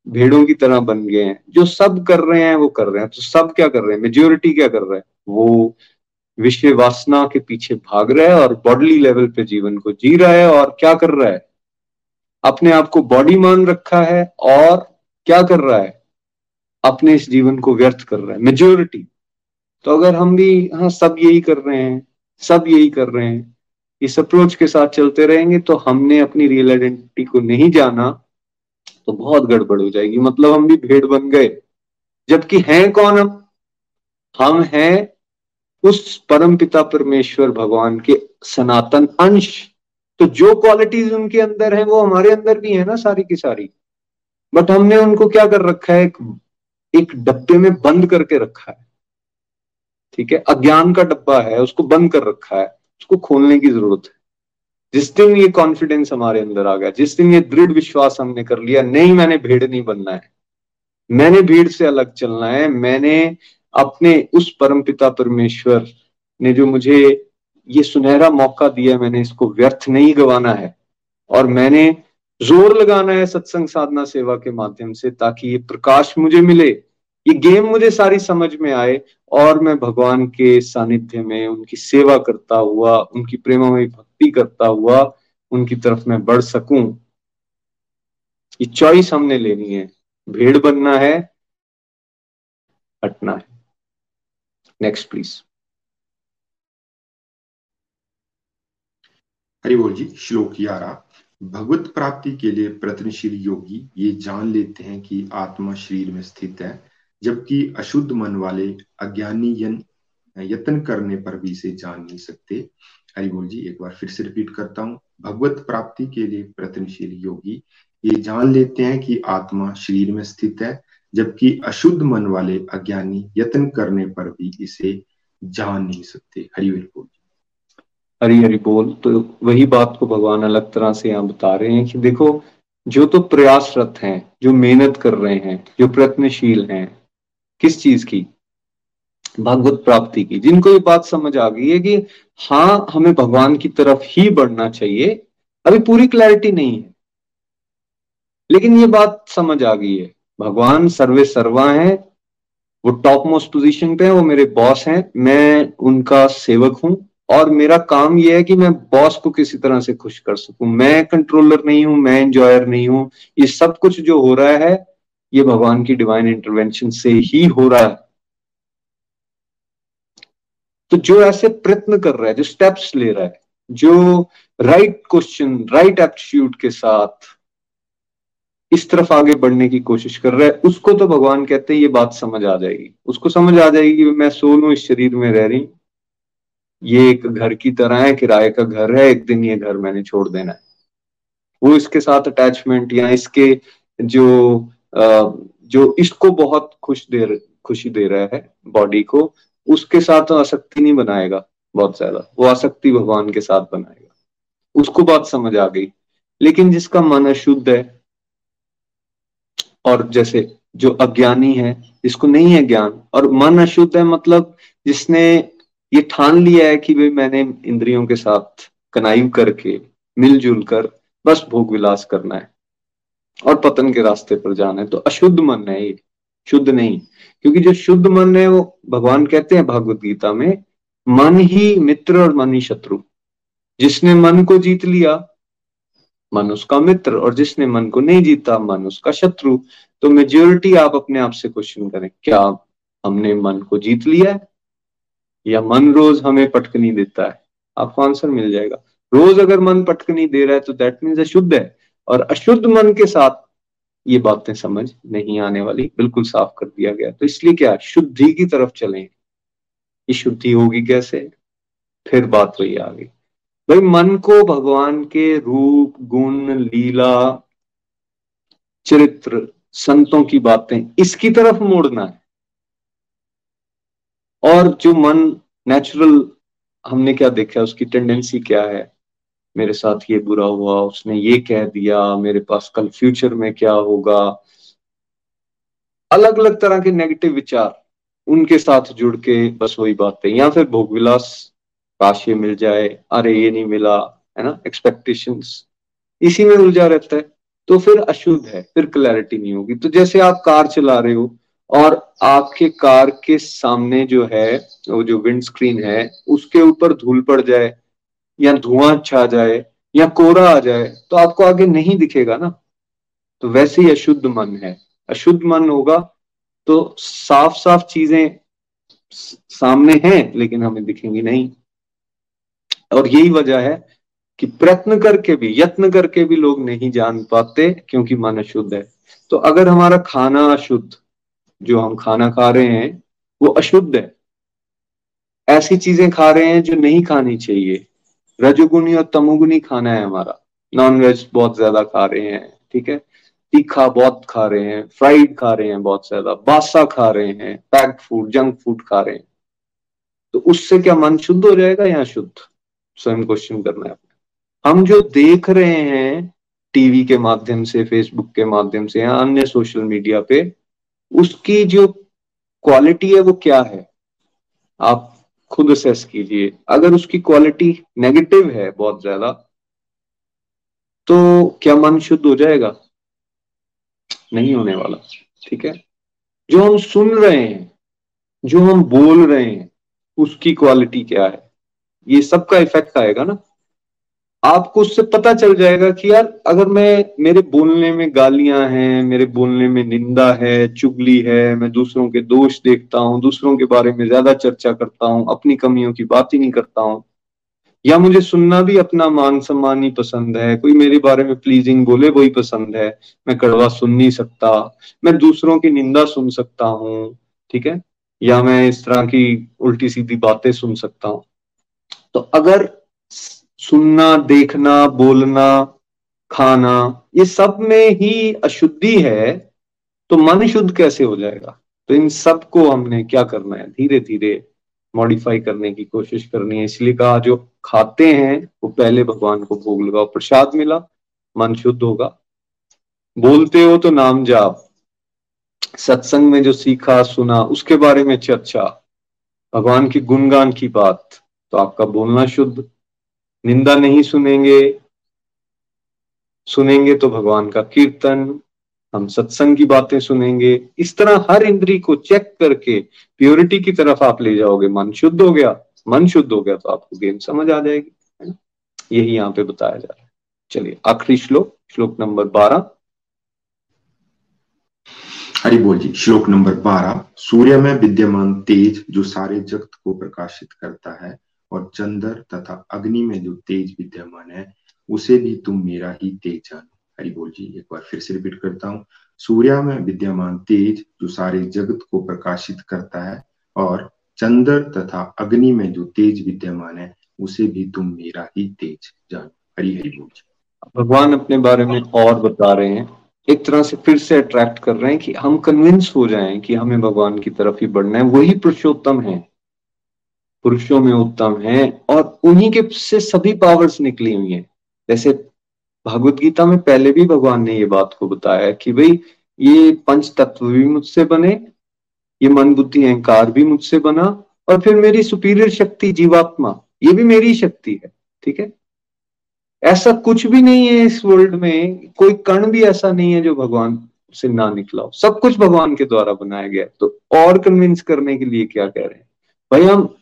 भेड़ों की तरह बन गए हैं। जो सब कर रहे हैं, वो कर रहे हैं। तो सब क्या कर रहे हैं? मेजोरिटी क्या कर रहा है? वो विषय वासना के पीछे भाग रहा है और बॉडली लेवल पे जीवन को जी रहा है और क्या कर रहा है? अपने आप को बॉडी मान रखा है और क्या कर रहा है? अपने इस जीवन को व्यर्थ कर रहा है मेजोरिटी तो अगर हम भी हाँ सब यही कर रहे हैं, सब यही कर रहे हैं, इस अप्रोच के साथ चलते रहेंगे तो हमने अपनी रियल आइडेंटिटी को नहीं जाना तो बहुत गड़बड़ हो जाएगी। मतलब हम भी भेड़ बन गए, जबकि हैं कौन हम? हम हैं उस परम पिता परमेश्वर भगवान के सनातन अंश। तो जो क्वालिटीज उनके अंदर है वो हमारे अंदर भी है ना सारी की सारी। बट हमने उनको क्या कर रखा है? एक, एक डब्बे में बंद करके रखा है। ठीक है? अज्ञान का डब्बा है उसको बंद कर रखा है। उसको खोलने की ज़रूरत है। जिस दिन ये कॉन्फिडेंस हमारे अंदर आ गया जिस दिन ये दृढ़ विश्वास हमने कर लिया नहीं मैंने भीड़ नहीं बनना है। मैंने भीड़ से अलग चलना है। मैंने अपने उस परम पिता परमेश्वर ने जो मुझे ये सुनहरा मौका दिया मैंने इसको व्यर्थ नहीं गवाना है। और मैंने ज़ोर लगाना है सत्संग साधना सेवा के माध्यम से ताकि ये प्रकाश मुझे मिले, ये गेम मुझे सारी समझ में आए और मैं भगवान के सानिध्य में उनकी सेवा करता हुआ, उनकी प्रेममय भक्ति करता हुआ उनकी तरफ़ मैं बढ़ सकूँ। ये चॉइस हमने लेनी है, भेड़ बनना है, हटना है। नेक्स्ट प्लीज़ हरि बोल जी, श्लोक ग्यारह। भगवत प्राप्ति के लिए प्रयत्नशील योगी ये जान लेते हैं कि आत्मा शरीर में स्थित है, जबकि अशुद्ध मन वाले अज्ञानी यत्न करने पर भी इसे जान नहीं सकते। हरि बोल जी, एक बार फिर से रिपीट करता हूँ। भगवत प्राप्ति के लिए प्रयत्नशील योगी ये जान लेते हैं कि आत्मा शरीर में स्थित है जबकि अशुद्ध मन वाले अज्ञानी यत्न करने पर भी इसे जान नहीं सकते। हरी हरि बोल। हरी हरी बोल। तो वही बात को भगवान अलग तरह से यहाँ बता रहे हैं कि देखो, जो तो प्रयासरत हैं, जो मेहनत कर रहे हैं, जो प्रयत्नशील हैं, किस चीज़ की? भागवत प्राप्ति की। जिनको ये बात समझ आ गई है कि हाँ हमें भगवान की तरफ़ ही बढ़ना चाहिए। अभी पूरी क्लैरिटी नहीं है। लेकिन ये बात समझ आ गई है। भगवान सर्वे सर्वा है, वो टॉप मोस्ट पोजीशन पे है, वो मेरे बॉस हैं, मैं उनका सेवक हूँ और मेरा काम यह है कि मैं बॉस को किसी तरह से खुश कर सकूँ। मैं कंट्रोलर नहीं हूँ, मैं एंजॉयर नहीं हूँ। ये सब कुछ जो हो रहा है, ये भगवान की डिवाइन इंटरवेंशन से ही हो रहा है। तो जो ऐसे प्रयत्न कर रहा है, जो स्टेप्स ले रहा है, जो राइट क्वेश्चन राइट एप्टीट्यूड के साथ इस तरफ़ आगे बढ़ने की कोशिश कर रहा है। उसको तो भगवान कहते हैं, ये बात समझ आ जाएगी। उसको समझ आ जाएगी कि मैं सोनू इस शरीर में रह रही ये एक घर की तरह है, किराए का घर है, एक दिन ये घर मैंने छोड़ देना है। वो इसके साथ अटैचमेंट या इसके जो जो इसको बहुत खुश दे खुशी दे रहा है बॉडी को, उसके साथ आसक्ति नहीं बनाएगा बहुत ज़्यादा। वो आसक्ति भगवान के साथ बनाएगा। उसको बात समझ आ गई। लेकिन जिसका मन अशुद्ध है और जैसे जो अज्ञानी है जिसको नहीं है ज्ञान। और मन अशुद्ध है मतलब जिसने ये ठान लिया है कि भाई मैंने इंद्रियों के साथ कनाइव करके, मिलजुल कर बस भोग विलास करना है और पतन के रास्ते पर जाना है। तो अशुद्ध मन है ये, शुद्ध नहीं। क्योंकि जो शुद्ध मन है वो भगवान कहते हैं भागवत गीता में, मन ही मित्र और मन ही शत्रु। जिसने मन को जीत लिया मन उसका मित्र और जिसने मन को नहीं जीता, मन उसका शत्रु तो मेजोरिटी आप अपने आप से क्वेश्चन करें, क्या हमने मन को जीत लिया है? या मन रोज हमें पटकनी देता है? आपको आंसर मिल जाएगा। रोज अगर मन पटकनी दे रहा है तो दैट मीन्स अशुद्ध है। और अशुद्ध मन के साथ ये बातें समझ नहीं आने वाली, बिल्कुल साफ़ कर दिया गया। तो इसलिए क्या शुद्धि की तरफ़ चले। ये शुद्धि होगी कैसे? फिर बात वही आ गई भाई, मन को भगवान के रूप, गुण, लीला, चरित्र, संतों की बातें इसकी तरफ़ मोड़ना है। और जो मन नेचुरल हमने क्या देखा, उसकी टेंडेंसी क्या है? मेरे साथ ये बुरा हुआ, उसने ये कह दिया, मेरे पास कल फ्यूचर में क्या होगा? अलग अलग तरह के नेगेटिव विचार उनके साथ जुड़ के बस वही बातें। या फिर भोग विलास काश ये मिल जाए, अरे ये नहीं मिला, है ना एक्सपेक्टेशंस इसी में उलझा रहता है। तो फिर अशुद्ध है, फिर क्लैरिटी नहीं होगी। तो जैसे आप कार चला रहे हो और आपके कार के सामने जो है, वो जो विंड स्क्रीन है, उसके ऊपर धूल पड़ जाए, या धुआँ छा जाए, या कोरा आ जाए तो आपको आगे नहीं दिखेगा ना। तो वैसे ही अशुद्ध मन है। अशुद्ध मन होगा तो साफ़ साफ़ चीज़ें सामने हैं, लेकिन हमें दिखेंगी नहीं। और यही वजह है कि प्रयत्न करके भी, यत्न करके भी लोग नहीं जान पाते क्योंकि मन अशुद्ध है। तो अगर हमारा खाना अशुद्ध, जो हम खाना खा रहे हैं, वो अशुद्ध है। ऐसी चीज़ें खा रहे हैं जो नहीं खानी चाहिए। रजोगुनी और तमोगुनी खाना है हमारा। नॉन वेज बहुत ज़्यादा खा रहे हैं, ठीक है? तीखा बहुत खा रहे हैं फ्राइड खा रहे हैं बहुत ज़्यादा, बासा खा रहे हैं पैक्ड फ़ूड जंक फ़ूड खा रहे हैं। तो उससे क्या मन शुद्ध हो जाएगा या शुद्ध स्वयं क्वेश्चन करना है। हम जो देख रहे हैं टीवी के माध्यम से फेसबुक के माध्यम से या अन्य सोशल मीडिया पे, उसकी जो क्वालिटी है वो क्या है? आप खुद असेस कीजिए। अगर उसकी क्वालिटी नेगेटिव है बहुत ज़्यादा तो क्या मन शुद्ध हो जाएगा? नहीं होने वाला, ठीक है? जो हम सुन रहे हैं, जो हम बोल रहे हैं, उसकी क्वालिटी क्या है? ये सबका इफ़ेक्ट आएगा ना। आपको उससे पता चल जाएगा कि यार, अगर मैं, मेरे बोलने में गालियाँ हैं, मेरे बोलने में निंदा है, चुगली है, मैं दूसरों के दोष देखता हूँ, दूसरों के बारे में ज़्यादा चर्चा करता हूँ, अपनी कमियों की बात ही नहीं करता हूँ, या मुझे सुनना भी अपना मान सम्मान ही पसंद है, कोई मेरे बारे में प्लीजिंग बोले, वही पसंद है, मैं कड़वा सुन नहीं सकता, मैं दूसरों की निंदा सुन सकता हूँ, ठीक है? या मैं इस तरह की उल्टी सीधी बातें सुन सकता हूँ। तो अगर सुनना, देखना, बोलना, खाना, ये सब में ही अशुद्धि है तो मन शुद्ध कैसे हो जाएगा? तो इन सबको हमने क्या करना है? धीरे धीरे मॉडिफाई करने की कोशिश करनी है। इसलिए कहा, जो खाते हैं, वो पहले भगवान को भोग लगाओ, प्रसाद मिला, मन शुद्ध होगा। बोलते हो तो नाम जाप। सत्संग में जो सीखा, सुना, उसके बारे में चर्चा। भगवान की गुणगान की बात। तो आपका बोलना शुद्ध। निंदा नहीं सुनेंगे सुनेंगे तो भगवान का कीर्तन, हम सत्संग की बातें सुनेंगे। इस तरह हर इंद्री को चेक करके प्योरिटी की तरफ़ आप ले जाओगे। मन शुद्ध हो गया, मन शुद्ध हो गया तो आपको गेम समझ आ जाएगी, है ना? यही यहाँ पे बताया जा रहा है। चलिए, आखिरी श्लोक श्लोक नंबर बारह। हरि बोल जी, श्लोक नंबर बारह। सूर्य में विद्यमान तेज जो सारे जगत को प्रकाशित करता है और चंद्र तथा अग्नि में जो तेज विद्यमान है, उसे भी तुम मेरा ही तेज जानो। हरि बोल जी, एक बार फिर से रिपीट करता हूँ। सूर्य में विद्यमान तेज, जो सारे जगत को प्रकाशित करता है, और चंद्र तथा अग्नि में जो तेज विद्यमान है, उसे भी तुम मेरा ही तेज जानो। हरि हरि बोल जी। भगवान अपने बारे में और बता रहे हैं। एक तरह से फिर से अट्रैक्ट कर रहे हैं कि हम कन्विंस हो जाएँ कि हमें भगवान की तरफ़ ही बढ़ना है। वही पुरुषोत्तम है। पुरुषों में उत्तम है और उन्हीं के से सभी पावर्स निकली हुई हैं। जैसे भगवत गीता में पहले भी भगवान ने ये बात को बताया कि भाई, ये पंच तत्व भी मुझसे बने, ये मन बुद्धि अहंकार भी मुझसे बना और फिर मेरी सुपीरियर शक्ति जीवात्मा, ये भी मेरी शक्ति है, ठीक है? ऐसा कुछ भी नहीं है इस वर्ल्ड में, कोई कण भी ऐसा नहीं है जो भगवान से ना निकला हो। सब कुछ भगवान के द्वारा बनाया गया तो और कन्विंस करने के लिए क्या कह रहे हैं? भाई, हम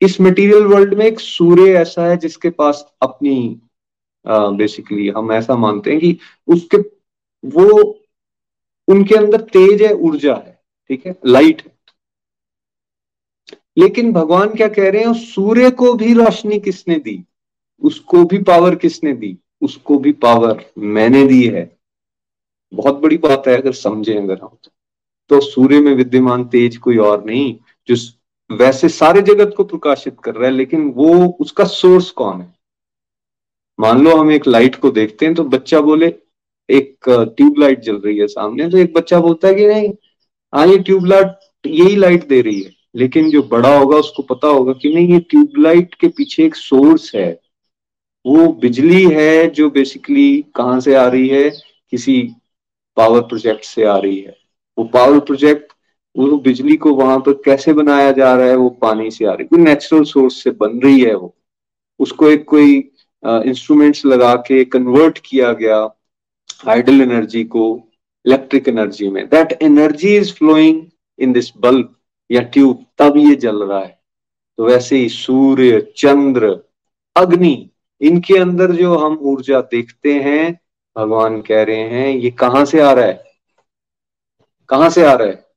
इस मटेरियल वर्ल्ड में एक सूर्य ऐसा है जिसके पास अपनी बेसिकली हम ऐसा मानते हैं कि उसके, वो उनके अंदर तेज है, ऊर्जा है, ठीक है लाइट है। लेकिन भगवान क्या कह रहे हैं सूर्य को भी रोशनी किसने दी? उसको भी पावर किसने दी? उसको भी पावर मैंने दी है। बहुत बड़ी बात है, अगर समझे अगर हम तो। सूर्य में विद्यमान तेज कोई और नहीं जो वैसे सारे जगत को प्रकाशित कर रहा है, लेकिन वो उसका सोर्स कौन है? मान लो हम एक लाइट को देखते हैं तो बच्चा बोले, एक ट्यूबलाइट जल रही है सामने तो एक बच्चा बोलता है कि नहीं हाँ ये ट्यूबलाइट यही लाइट दे रही है, लेकिन जो बड़ा होगा उसको पता होगा कि नहीं, ये ट्यूबलाइट के पीछे एक सोर्स है। वो बिजली है जो बेसिकली कहाँ से आ रही है? किसी पावर प्रोजेक्ट से आ रही है। वो पावर प्रोजेक्ट वो बिजली को वहाँ पर कैसे बनाया जा रहा है, वो पानी से आ रही है। कोई नेचुरल सोर्स से बन रही है वो। उसको एक कोई इंस्ट्रूमेंट्स लगा के कन्वर्ट किया गया आइडल एनर्जी को इलेक्ट्रिक एनर्जी में। That energy is flowing in this bulb या ट्यूब तब ये जल रहा है। तो वैसे ही सूर्य, चंद्र, अग्नि, इनके अंदर जो हम ऊर्जा देखते हैं, भगवान कह रहे हैं, ये कहाँ से आ रहा है? कहाँ से आ रहा है?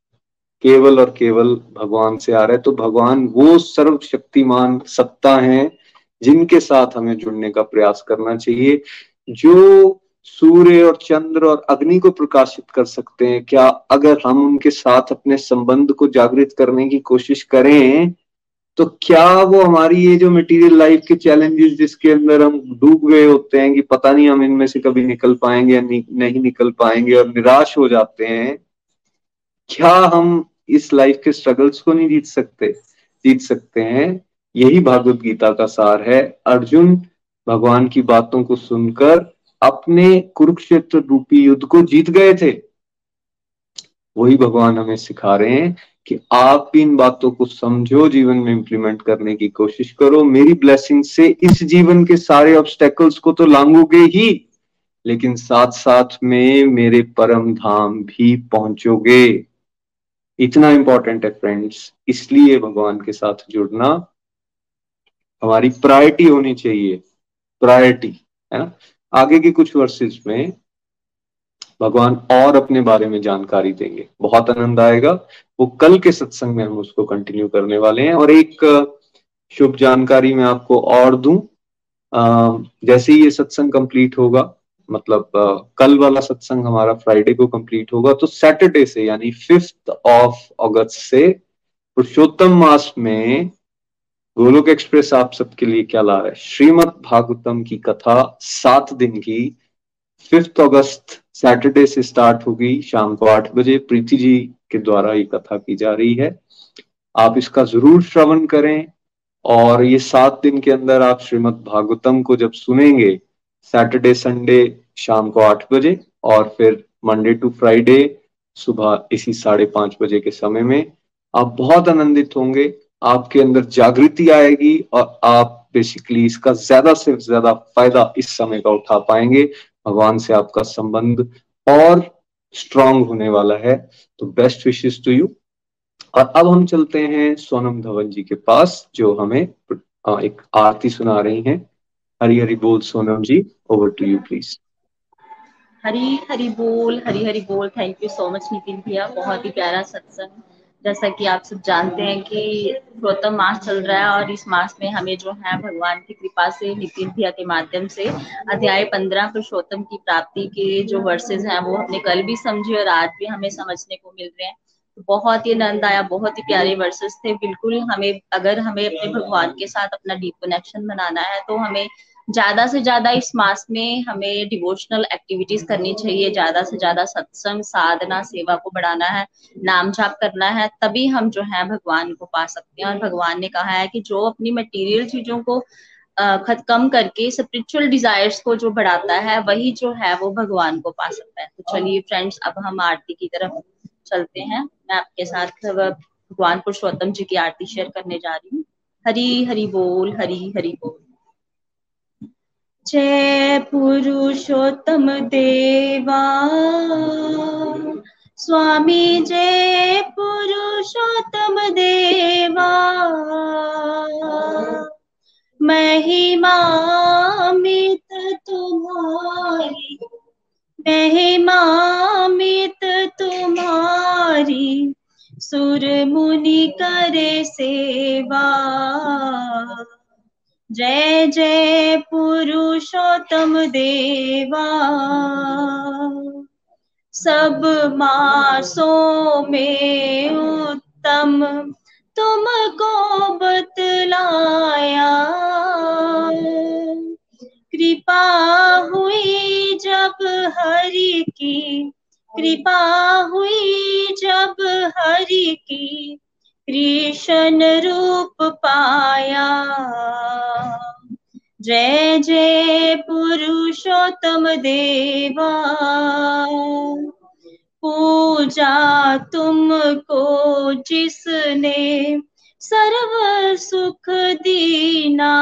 केवल और केवल भगवान से आ रहा है। तो भगवान वो सर्वशक्तिमान सत्ता है जिनके साथ हमें जुड़ने का प्रयास करना चाहिए। जो सूर्य और चंद्र और अग्नि को प्रकाशित कर सकते हैं, क्या अगर हम उनके साथ अपने संबंध को जागृत करने की कोशिश करें तो क्या वो हमारी ये जो मटेरियल लाइफ के चैलेंजेस जिसके अंदर हम डूब गए होते हैं कि पता नहीं हम इनमें से कभी निकल पाएँगे या नहीं निकल पाएँगे और निराश हो जाते हैं, क्या हम इस लाइफ के स्ट्रगल्स को नहीं जीत सकते। जीत सकते हैं। यही भागवत गीता का सार है। अर्जुन भगवान की बातों को सुनकर अपने कुरुक्षेत्र रूपी युद्ध को जीत गए थे। वही भगवान हमें सिखा रहे हैं कि आप भी इन बातों को समझो, जीवन में इंप्लीमेंट करने की कोशिश करो। मेरी ब्लेसिंग से इस जीवन के सारे ऑब्स्टेकल्स को तो लांगोगे ही, लेकिन साथ साथ में मेरे परम धाम भी पहुंचोगे। इतना इंपॉर्टेंट है फ्रेंड्स इसलिए भगवान के साथ जुड़ना हमारी प्रायोरिटी होनी चाहिए। प्रायोरिटी है ना? आगे के कुछ वर्सेस में भगवान और अपने बारे में जानकारी देंगे। बहुत आनंद आएगा। वो कल के सत्संग में हम उसको कंटिन्यू करने वाले हैं। और एक शुभ जानकारी मैं आपको और दूँ। जैसे ही ये सत्संग कंप्लीट होगा मतलब कल वाला सत्संग हमारा फ्राइडे को कंप्लीट होगा तो सैटरडे से, यानी फिफ्थ ऑफ़ अगस्त से पुरुषोत्तम मास में गोलोक एक्सप्रेस आप सबके लिए क्या ला रहा है? श्रीमद भागवतम की कथा सात दिन की फिफ्थ अगस्त सैटरडे से स्टार्ट होगी, शाम को आठ बजे प्रीति जी के द्वारा ये कथा की जा रही है। आप इसका ज़रूर श्रवण करें और ये सात दिन के अंदर आप श्रीमद भागवतम को जब सुनेंगे सैटरडे संडे शाम को आठ बजे और फिर मंडे टू फ्राइडे सुबह इसी साढ़े पाँच बजे के समय में आप बहुत आनंदित होंगे, आपके अंदर जागृति आएगी और आप बेसिकली इसका ज़्यादा से ज़्यादा फ़ायदा इस समय का उठा पाएँगे। भगवान से आपका संबंध और स्ट्रांग होने वाला है। तो बेस्ट विशेष टू यू और अब हम चलते हैं सोनम धवन जी के पास, जो हमें एक आरती सुना रही हैं। हरी हरी बोल Sonam ji over to you please Hari Hari बोल, हरी हरी बोल thank you so much Nitin भैया, बहुत ही प्यारा सत्संग। जैसा कि आप सब जानते हैं कि गौतम मास चल रहा है और इस मास में हमें जो है भगवान की कृपा से नितिन भिया के माध्यम से अध्याय पंद्रह पुरुषोत्तम की प्राप्ति के जो वर्सेज हैं, वो हमने कल भी समझे और आज भी हमें समझने को मिल रहे हैं। तो बहुत ही आनंद आया, बहुत ही प्यारे वर्सेस थे। बिल्कुल हमें, अगर हमें अपने भगवान के साथ अपना डीप कनेक्शन बनाना है तो हमें ज़्यादा से ज़्यादा इस मास में हमें डिवोशनल एक्टिविटीज़ करनी चाहिए, ज़्यादा से ज़्यादा सत्संग, साधना, सेवा को बढ़ाना है, नाम जाप करना है, तभी हम जो है भगवान को पा सकते हैं। और भगवान ने कहा है कि जो अपनी मटेरियल चीज़ों को खत, कम करके स्पिरिचुअल डिजायर्स को जो बढ़ाता है, वही जो है वो भगवान को पा सकता है। तो चलिए फ्रेंड्स अब हम आरती की तरफ़ चलते हैं। मैं आपके साथ भगवान पुरुषोत्तम जी की आरती शेयर करने जा रही हूँ। हरी हरी बोल, हरी हरी बोल। जय पुरुषोत्तम देवा। स्वामी जय पुरुषोत्तम देवा। महिमा मित तुम्हारी, महिमा मित तुम्हारी, सुर मुनि करे सेवा। जय जय पुरुषोत्तम देवा। सब मासों में उत्तम, तुमको बतलाया। कृपा हुई जब हरि की, कृपा हुई जब हरि की कृष्ण रूप पाया। जय जय पुरुषोत्तम देवा। पूजा तुमको जिसने सर्व सुख दीना,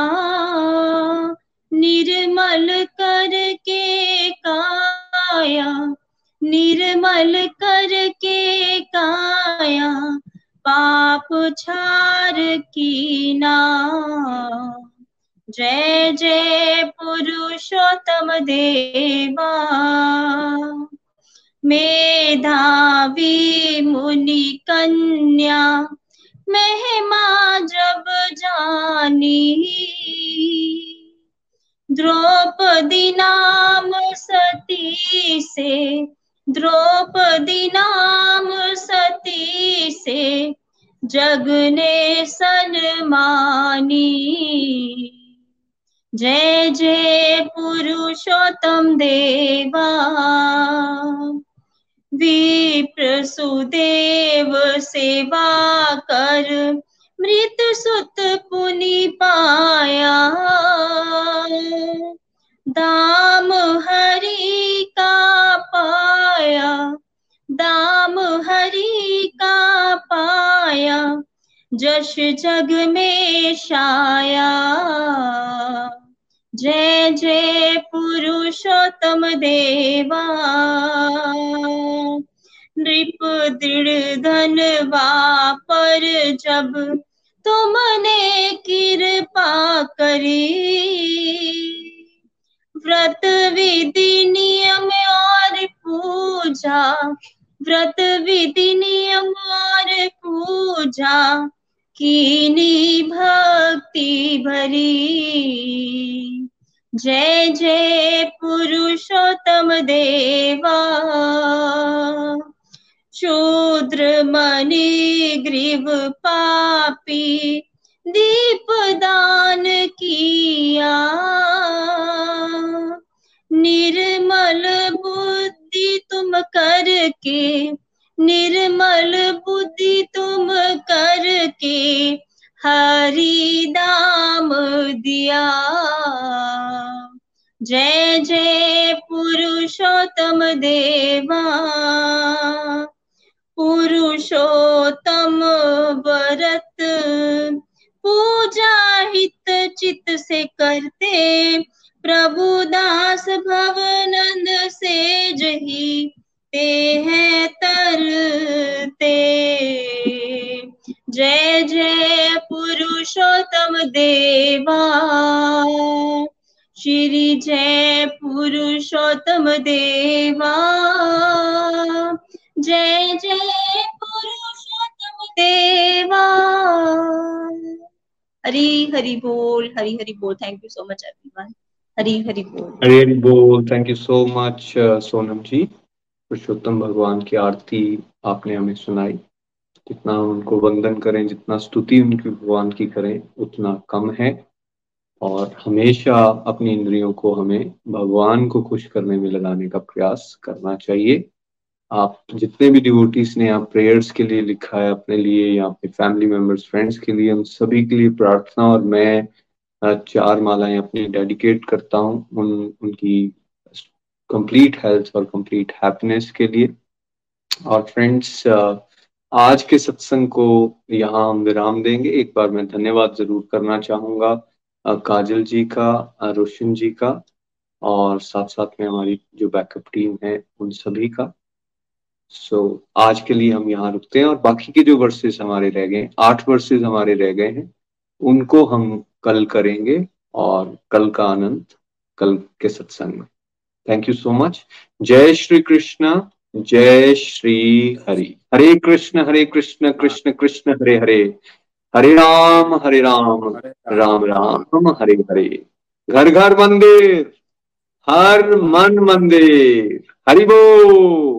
निर्मल करके काया, निर्मल करके काया पाप छार कीना जय जय पुरुषोत्तम देवा। मेधावी मुनि कन्या, महिमा जब जानी। द्रौपदी नाम सती से द्रौपदी नाम सती से जग ने सनमानी जय जय पुरुषोत्तम देवा। विप्र सुदेव सेवा कर, मृत सुत पुनि पाया। दाम हरि का पाया, दाम हरि का पाया, जश जग में शाया। जय जय पुरुषोत्तम देवा। नृप दृढ़ धनवा पर जब तुमने कृपा करी। व्रत विधि नियम और पूजा। व्रत विधि नियम और पूजा। कीनी भक्ति भरी। जय जय पुरुषोत्तम देवा। शूद्र मणि ग्रीव पापी, दीप दान किया। निर्मल बुद्धि तुम करके, निर्मल बुद्धि तुम करके, हरि दाम दिया। जय जय पुरुषोत्तम देवा, पुरुषोत्तम व्रत। पूजा हित चित से करते प्रभु दास भवनंद से जही, ते हैं तरते। जय जय पुरुषोत्तम देवा। श्री जय पुरुषोत्तम देवा। जय जय पुरुषोत्तम देवा। हरी हरी बोल, हरी हरी बोल। Thank you so much everyone Hari Hari बोल। हरी बोल। Thank you so much Sonam ji. Purushottam भगवान की आरती आपने हमें सुनाई। जितना उनको वंदन करें, जितना स्तुति उनकी भगवान की करें, उतना कम है। और हमेशा अपनी इंद्रियों को हमें भगवान को खुश करने में लगाने का प्रयास करना चाहिए। आप जितने भी डिवोटीज ने आप प्रेयर्स के लिए लिखा है अपने लिए, या अपने फैमिली मेंबर्स फ्रेंड्स के लिए, उन सभी के लिए प्रार्थना, और मैं चार मालाएँ अपनी डेडिकेट करता हूँ उन उनकी कंप्लीट हेल्थ और कंप्लीट हैप्पीनेस के लिए। और फ्रेंड्स आज के सत्संग को यहाँ हम विराम देंगे। एक बार मैं धन्यवाद ज़रूर करना चाहूँगा काजल जी का रोशन जी का और साथ साथ में हमारी जो बैकअप टीम है उन सभी का। सो so, आज के लिए हम यहाँ रुकते हैं और बाकी के जो वर्सेस हमारे रह गए आठ वर्सेस हमारे रह गए हैं उनको हम कल करेंगे और कल का आनंद कल के सत्संग में। थैंक यू सो मच जय श्री कृष्ण, जय श्री हरि। हरे कृष्ण हरे कृष्ण कृष्ण कृष्ण, हरे हरे। हरे राम हरे राम राम राम, हरे हरे। घर घर मंदिर, हर मन मंदिर। हरि बोल।